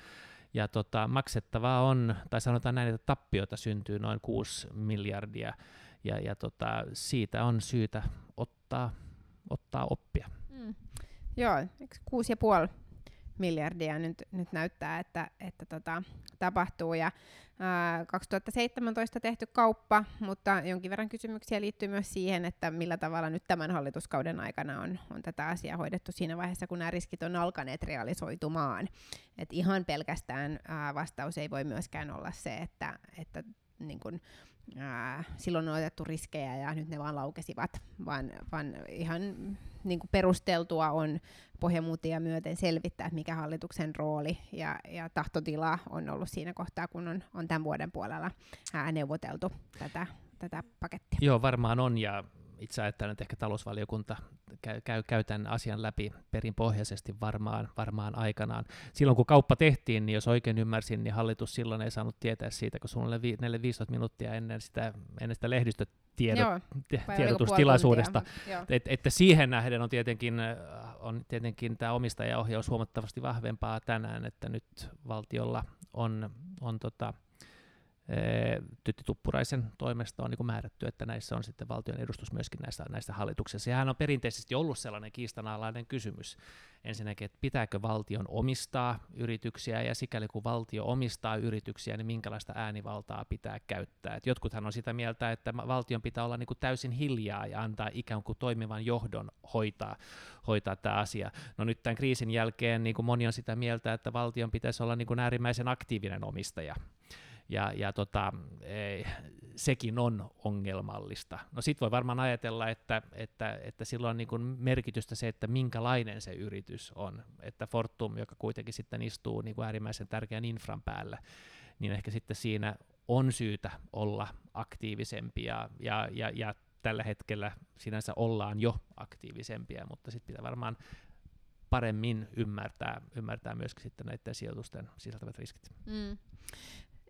ja tota, maksettavaa on, tai sanotaan näin, että tappiota syntyy noin 6 miljardia, ja, ja tota, siitä on syytä ottaa, ottaa oppia. Mm. Joo, kuusi ja puoli miljardia nyt, nyt näyttää, että, että tota, tapahtuu. Ja, 2017 tehty kauppa, mutta jonkin verran kysymyksiä liittyy myös siihen, että millä tavalla nyt tämän hallituskauden aikana on, on tätä asiaa hoidettu siinä vaiheessa, kun nämä riskit on alkaneet realisoitumaan. Et ihan pelkästään ää, vastaus ei voi myöskään olla se, että, että niin kun, ää, silloin on otettu riskejä ja nyt ne vaan laukesivat, vaan, vaan ihan niin kuin perusteltua on pohjamuutia myöten selvittää, että mikä hallituksen rooli ja, ja tahtotila on ollut siinä kohtaa, kun on, on tämän vuoden puolella ää, neuvoteltu tätä, tätä pakettia. Joo, varmaan on, ja itse ajattelen, että ehkä talousvaliokunta käy, käy, käy tämän asian läpi perinpohjaisesti varmaan, varmaan aikanaan. Silloin kun kauppa tehtiin, niin jos oikein ymmärsin, niin hallitus silloin ei saanut tietää siitä, kun sulla oli 15 minuuttia ennen sitä, ennen sitä lehdistötiedotustilaisuudesta. Et, että siihen nähden on tietenkin, on tietenkin tämä Tytti Tuppuraisen toimesta on niin määrätty, että näissä on sitten valtion edustus myöskin näissä, näissä hallituksissa. Sehän on perinteisesti ollut sellainen kiistanalainen kysymys. Ensinnäkin, että pitääkö valtion omistaa yrityksiä, ja sikäli kun valtio omistaa yrityksiä, niin minkälaista äänivaltaa pitää käyttää. Et jotkuthan on sitä mieltä, että valtion pitää olla niin kuin täysin hiljaa ja antaa ikään kuin toimivan johdon hoitaa, hoitaa tämä asia. No nyt tämän kriisin jälkeen niin kuin moni on sitä mieltä, että valtion pitäisi olla niin kuin äärimmäisen aktiivinen omistaja ja, ja tota, e, sekin on ongelmallista. No sitten voi varmaan ajatella, että, että, että sillä on niin merkitystä se, että minkälainen se yritys on. Että Fortum, joka kuitenkin sitten istuu niin kuin äärimmäisen tärkeän infran päällä, niin ehkä sitten siinä on syytä olla aktiivisempi ja, ja, ja, ja tällä hetkellä sinänsä ollaan jo aktiivisempia, mutta sitten pitää varmaan paremmin ymmärtää, ymmärtää myöskin sitten näiden sijoitusten sisältävät riskit. Mm.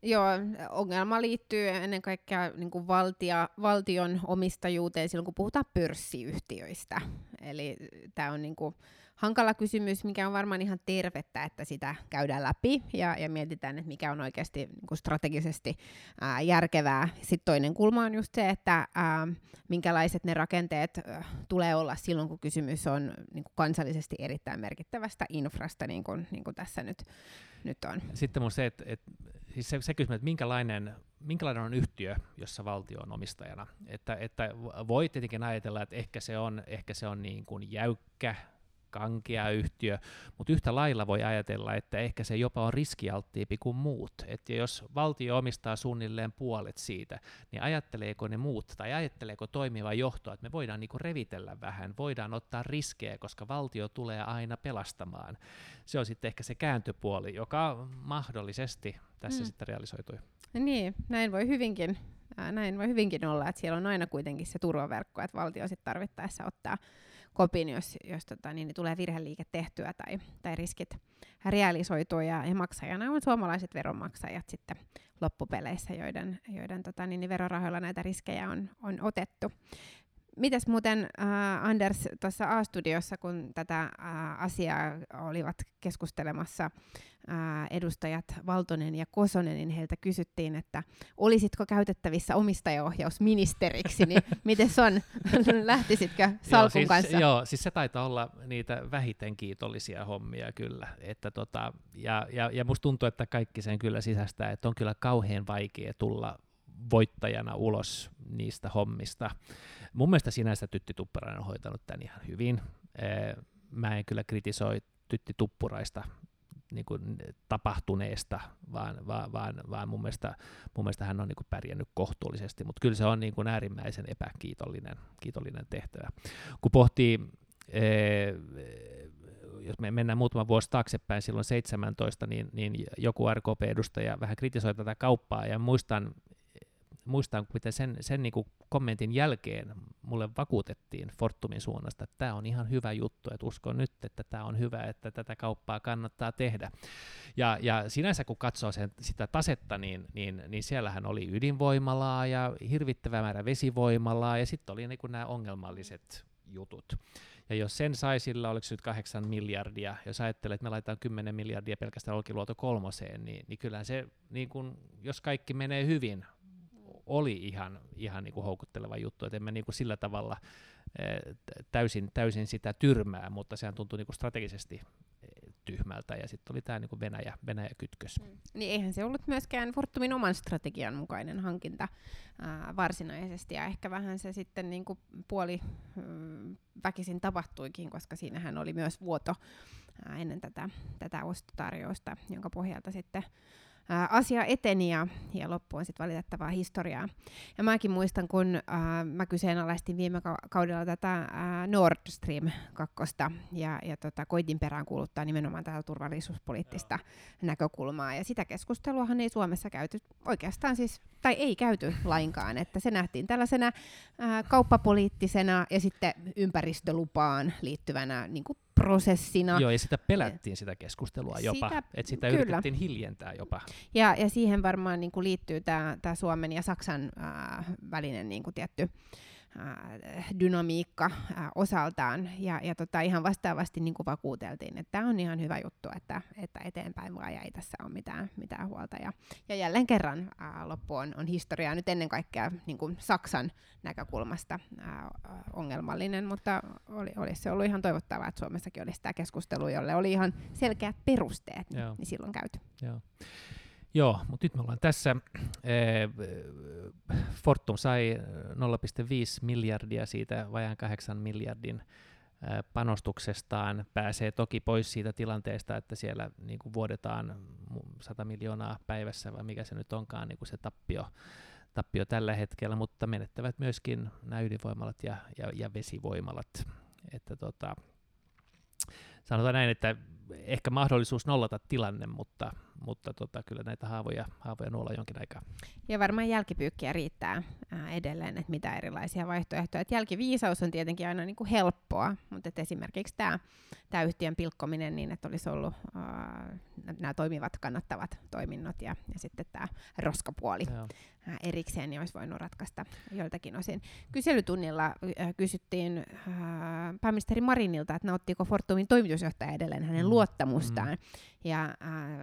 Joo, ongelma liittyy ennen kaikkea niin kuin valtia, valtion omistajuuteen silloin, kun puhutaan pörssiyhtiöistä. Eli tämä on niin kuin hankala kysymys, mikä on varmaan ihan tervettä, että sitä käydään läpi ja, ja mietitään, että mikä on oikeasti niin kuin strategisesti ää, järkevää. Sitten toinen kulma on just se, että ää, minkälaiset ne rakenteet ää, tulee olla silloin, kun kysymys on niin kuin kansallisesti erittäin merkittävästä infrasta, niin kuin, niin kuin tässä nyt, nyt on. Sitten mun se, että, että siis se, se kysymys, että minkälainen, minkälainen on yhtiö, jossa valtio on omistajana. Että, että voi tietenkin ajatella, että ehkä se on, ehkä se on niin kuin jäykkä, kankea yhtiö, mutta yhtä lailla voi ajatella, että ehkä se jopa on riskialttiipi kuin muut. Että jos valtio omistaa suunnilleen puolet siitä, niin ajatteleeko ne muut tai ajatteleeko toimiva johto, että me voidaan niinku revitellä vähän, voidaan ottaa riskejä, koska valtio tulee aina pelastamaan. Se on sitten ehkä se kääntöpuoli, joka mahdollisesti tässä mm. sitten realisoitui. Niin, näin voi hyvinkin näin voi hyvinkin olla, että siellä on aina kuitenkin se turvaverkko, että valtio sitten tarvittaessa ottaa kopin, jos, jos tota, niin, niin tulee virheliike tehtyä tai, tai riskit realisoitua. Ja, ja maksajana on suomalaiset veronmaksajat sitten loppupeleissä, joiden, joiden tota, niin, niin verorahoilla näitä riskejä on, on otettu. Mitäs muuten äh, Anders tuossa A-studiossa, kun tätä äh, asiaa olivat keskustelemassa äh, edustajat Valtonen ja Kosonen, niin heiltä kysyttiin, että olisitko käytettävissä omistajaohjausministeriksi, niin miten on? Lähtisitkö salkun joo, siis, kanssa? Joo, siis se taitaa olla niitä vähiten kiitollisia hommia kyllä. Että tota, ja, ja, ja musta tuntuu, että kaikki sen kyllä sisästää, että on kyllä kauhean vaikea tulla voittajana ulos niistä hommista. Mun mielestä sinänsä Tytti Tuppurainen on hoitanut tämän ihan hyvin. Mä en kyllä kritisoi Tytti Tuppuraista niin kuin tapahtuneesta, vaan, vaan, vaan, vaan mun, mielestä, mun mielestä hän on niin kuin pärjännyt kohtuullisesti, mutta kyllä se on niin kuin äärimmäisen epäkiitollinen kiitollinen tehtävä. Kun pohtii, ee, jos me mennään muutama vuosi taaksepäin, silloin 17, niin, niin joku RKP-edustaja vähän kritisoi tätä kauppaa, ja muistan muistan, miten sen, sen niin kuin kommentin jälkeen mulle vakuutettiin Fortumin suunnasta, että tämä on ihan hyvä juttu, että uskon nyt, että tämä on hyvä, että tätä kauppaa kannattaa tehdä. Ja, ja sinänsä kun katsoo sen, sitä tasetta, niin, niin, niin siellähän oli ydinvoimalaa ja hirvittävä määrä vesivoimalaa ja sitten oli niin kuin nämä ongelmalliset jutut. Ja jos sen sai sillä, oliko nyt kahdeksan miljardia, jos ajattelee, että me laitetaan 10 miljardia pelkästään Olkiluoto kolmoseen, niin, niin kyllähän se, niin kun, jos kaikki menee hyvin, oli ihan, ihan niin kuin houkutteleva juttu, että emme niin kuin sillä tavalla eh, täysin, täysin sitä tyrmää, mutta sehän tuntui niin kuin strategisesti eh, tyhmältä, ja sitten oli tämä niin Venäjä, Venäjä-kytkös. Mm. Niin eihän se ollut myöskään Fortumin oman strategian mukainen hankinta ää, varsinaisesti, ja ehkä vähän se sitten niin kuin puoli mm, väkisin tapahtuikin, koska siinähän oli myös vuoto ää, ennen tätä, tätä ostotarjousta, jonka pohjalta sitten ää, asia eteni ja, ja loppu on sitten valitettavaa historiaa. Ja mäkin muistan, kun ää, mä kyseenalaistin viime kaudella tätä ää, Nord Stream 2 ja, ja tota, koitin perään kuuluttaa nimenomaan tätä turvallisuuspoliittista Joo. näkökulmaa. Ja sitä keskusteluahan ei Suomessa käyty oikeastaan siis, tai ei käyty lainkaan, että se nähtiin tällaisena ää, kauppapoliittisena ja sitten ympäristölupaan liittyvänä niin kuin prosessina. Joo, ja sitä pelättiin sitä keskustelua jopa, sitä, että sitä kyllä. yritettiin hiljentää jopa. Ja, ja siihen varmaan niin kuin liittyy tämä Suomen ja Saksan ää, välinen niin kuin tietty äh, dynamiikka äh, osaltaan. Ja, ja tota, ihan vastaavasti niin kuin vakuuteltiin, että tämä on ihan hyvä juttu, että, että eteenpäin vaan ja ei tässä ole mitään, mitään huolta. Ja, ja jälleen kerran äh, loppu on, on historiaa nyt ennen kaikkea niin kuin Saksan näkökulmasta äh, ongelmallinen, mutta oli, olisi se ollut ihan toivottavaa, että Suomessakin olisi tämä keskustelu, jolle oli ihan selkeät perusteet, niin, niin silloin käyty. Joo. Joo, mutta nyt me ollaan tässä. Fortum sai 0,5 miljardia siitä vajaan 8 miljardin panostuksestaan. Pääsee toki pois siitä tilanteesta, että siellä niin kuin vuodetaan 100 miljoonaa päivässä, vai mikä se nyt onkaan niin kuin se tappio, tappio tällä hetkellä, mutta menettävät myöskin nämä ydinvoimalat ja, ja, ja vesivoimalat. Että tota, sanotaan näin, että ehkä mahdollisuus nollata tilanne, mutta, mutta tota, kyllä näitä haavoja, haavoja nuolla jonkin aikaa. Ja varmaan jälkipyykkiä riittää ää, edelleen, että mitä erilaisia vaihtoehtoja. Et jälkiviisaus on tietenkin aina niin kuin helppoa, mutta et esimerkiksi tämä yhtiön pilkkominen niin, että olisi ollut nämä toimivat, kannattavat toiminnot ja, ja sitten tämä roskapuoli Joo. ää, erikseen, niin olisi voinut ratkaista joiltakin osin. Kyselytunnilla ää, kysyttiin ää, pääministeri Marinilta, että nauttiko Fortumin toimitusjohtaja edelleen hänen mm. luottamustaan. Mm. Ja äh,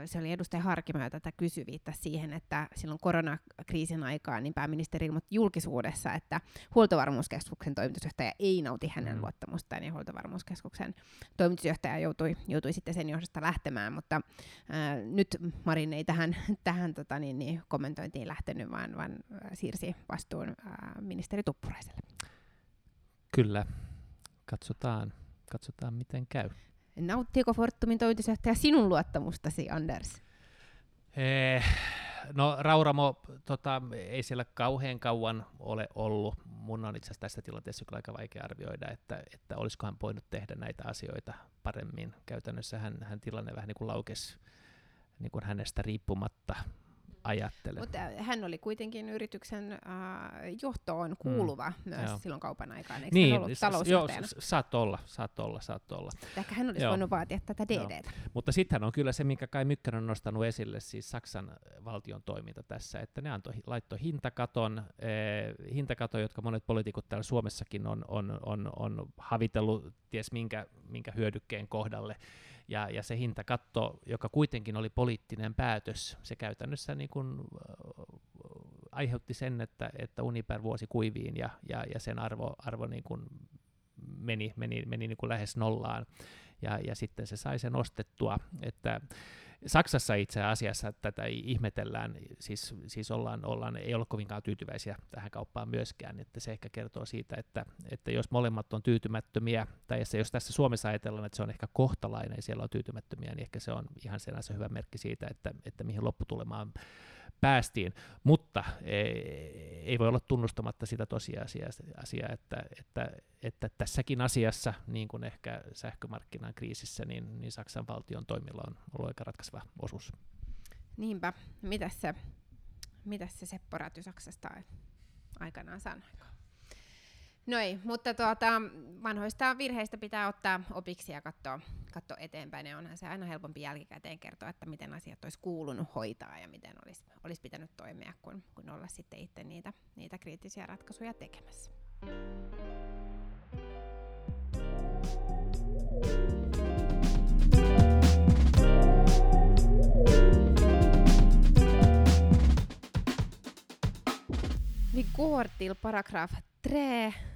se oli edustaja Harkimo, joka tätä kysyi, viittasi siihen, että silloin koronakriisin aikaan niin pääministeri ilmoitti julkisuudessa, että huoltovarmuuskeskuksen toimitusjohtaja ei nauti hänen mm. luottamustaan, ja huoltovarmuuskeskuksen toimitusjohtaja joutui, joutui sitten sen johdosta lähtemään, mutta äh, nyt Marin ei tähän, tähän tota, niin, niin, kommentointiin lähtenyt, vaan, vaan siirsi vastuun äh, ministeri Tuppuraiselle. Kyllä, katsotaan, katsotaan miten käy. Nauttiiko Fortumin toimitusjohtaja sinun luottamustasi, Anders? Eh, no Rauramo tota, ei siellä kauhean kauan ole ollut. Mun on itse asiassa tässä tilanteessa kyllä aika vaikea arvioida, että, että olisiko hän voinut tehdä näitä asioita paremmin. Käytännössä hän, hän tilanne vähän niin kuin laukesi niin kuin hänestä riippumatta ajattelen. Mutta äh, hän oli kuitenkin yrityksen äh, johtoon kuuluva mm, myös joo. silloin kaupan aikaan, eikö niin, hän ollut talousjohtajana? Joo, saat olla, saat olla, saat olla. Ehkä hän olisi joo. voinut vaatia tätä DDtä. Mutta sittenhän on kyllä se, minkä Kai Mykkänen on nostanut esille, siis Saksan valtion toiminta tässä, että ne antoi, laittoi hintakaton, eh, hintakaton, jotka monet poliitikot täällä Suomessakin on, on, on, on havitellut ties minkä, minkä hyödykkeen kohdalle, ja, ja se hintakatto, joka kuitenkin oli poliittinen päätös, se käytännössä niin kuin, aiheutti sen, että, että Uniper vuosi kuiviin ja, ja, ja sen arvo, arvo niin kuin meni, meni, meni niin kuin lähes nollaan. Ja, ja sitten se sai sen ostettua, että Saksassa itse asiassa tätä ihmetellään, siis, siis ollaan, ollaan, ei ole kovinkaan tyytyväisiä tähän kauppaan myöskään, että se ehkä kertoo siitä, että, että jos molemmat on tyytymättömiä, tai jos tässä Suomessa ajatellaan, että se on ehkä kohtalainen siellä on tyytymättömiä, niin ehkä se on ihan sellaisen hyvä merkki siitä, että, että mihin lopputulemaan päästiin, mutta ei voi olla tunnustamatta sitä tosiasiaa, että, että, että tässäkin asiassa, niin kuin ehkä sähkömarkkinan kriisissä, niin, niin Saksan valtion toimilla on ollut aika ratkaiseva osuus. Niinpä. Mitäs se, mitäs se Seppo Räty Saksasta aikanaan sanoi? No ei, mutta tuota, vanhoista virheistä pitää ottaa opiksi ja katsoa, katsoa eteenpäin. Ja onhan se aina helpompi jälkikäteen kertoa, että miten asiat olisi kuulunut hoitaa ja miten olisi, olisi pitänyt toimia, kun, kun olla sitten itse niitä, niitä kriittisiä ratkaisuja tekemässä. Vi går till paragraf 3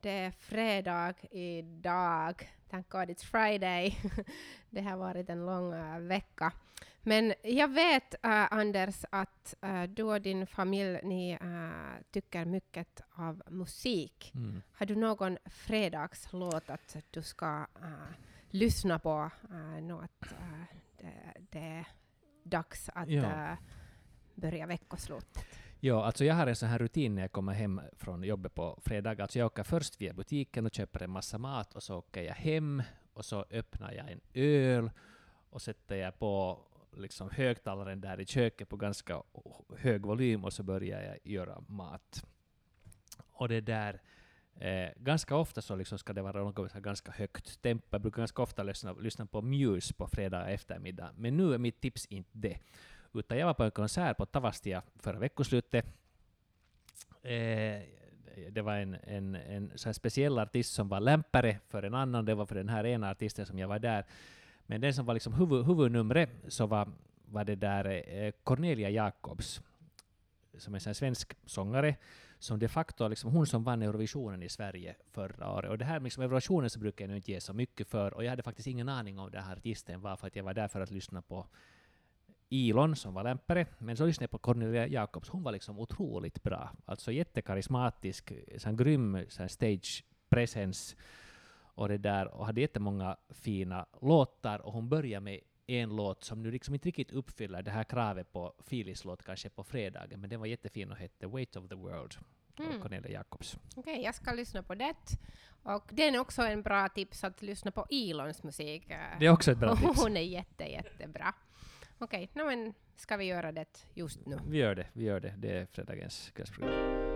det är fredag idag. Thank God it's Friday. det har varit en lång uh, vecka. Men jag vet, uh, Anders, att uh, du och din familj ni, tycker mycket av musik. Mm. Har du någon fredagslåt att du ska lyssna på nu att det, det, är dags att ja. börja veckoslutet? Ja, alltså jag har en sån här rutin när jag kommer hem från jobbet på fredag. Alltså jag åker först via butiken och köper en massa mat och så åker jag hem och så öppnar jag en öl och sätter jag på liksom högtalaren där i köket på ganska hög volym och så börjar jag göra mat. Och det där, eh, ganska ofta så liksom ska det vara något ganska högt tempo. Jag brukar ganska ofta lyssna, lyssna på Muse på fredag eftermiddag, men nu är mitt tips inte det. Utan jag var på en konsert på Tavastia förra veckoslutet. Eh, det var en, en, en så speciell artist som var lämpare för en annan, det var för den här ena artisten som jag var där. Men den som var liksom huvud, huvudnumret så var, var det där eh, Cornelia Jacobs, som är en svensk sångare, som de facto liksom hon som vann Eurovisionen i Sverige förra året. Och det här liksom Eurovisionen så brukar jag nu inte ge så mycket för, och jag hade faktiskt ingen aning om den här artisten var, för att jag var där för att lyssna på Ilon som var lämpare, men så lyssnade jag på Cornelia Jacobs, hon var liksom otroligt bra. Alltså jättekarismatisk, sån grym sån stage presence och det där, och hade jättemånga fina låtar, och hon började med en låt som nu liksom inte riktigt uppfyller det här kravet på Filis låt kanske på fredagen, men den var jättefin och hette Weight of the World. Mm. Cornelia Jacobs. Okej, okay, jag ska lyssna på det. Och den är också en bra tips att lyssna på Ilons musik. Det är också ett bra tips. Hon är jätte, jättebra. Okej, okay, no, men ska vi göra det just nu? Vi gör det, vi gör det. Det är fredagens kvällsprogram.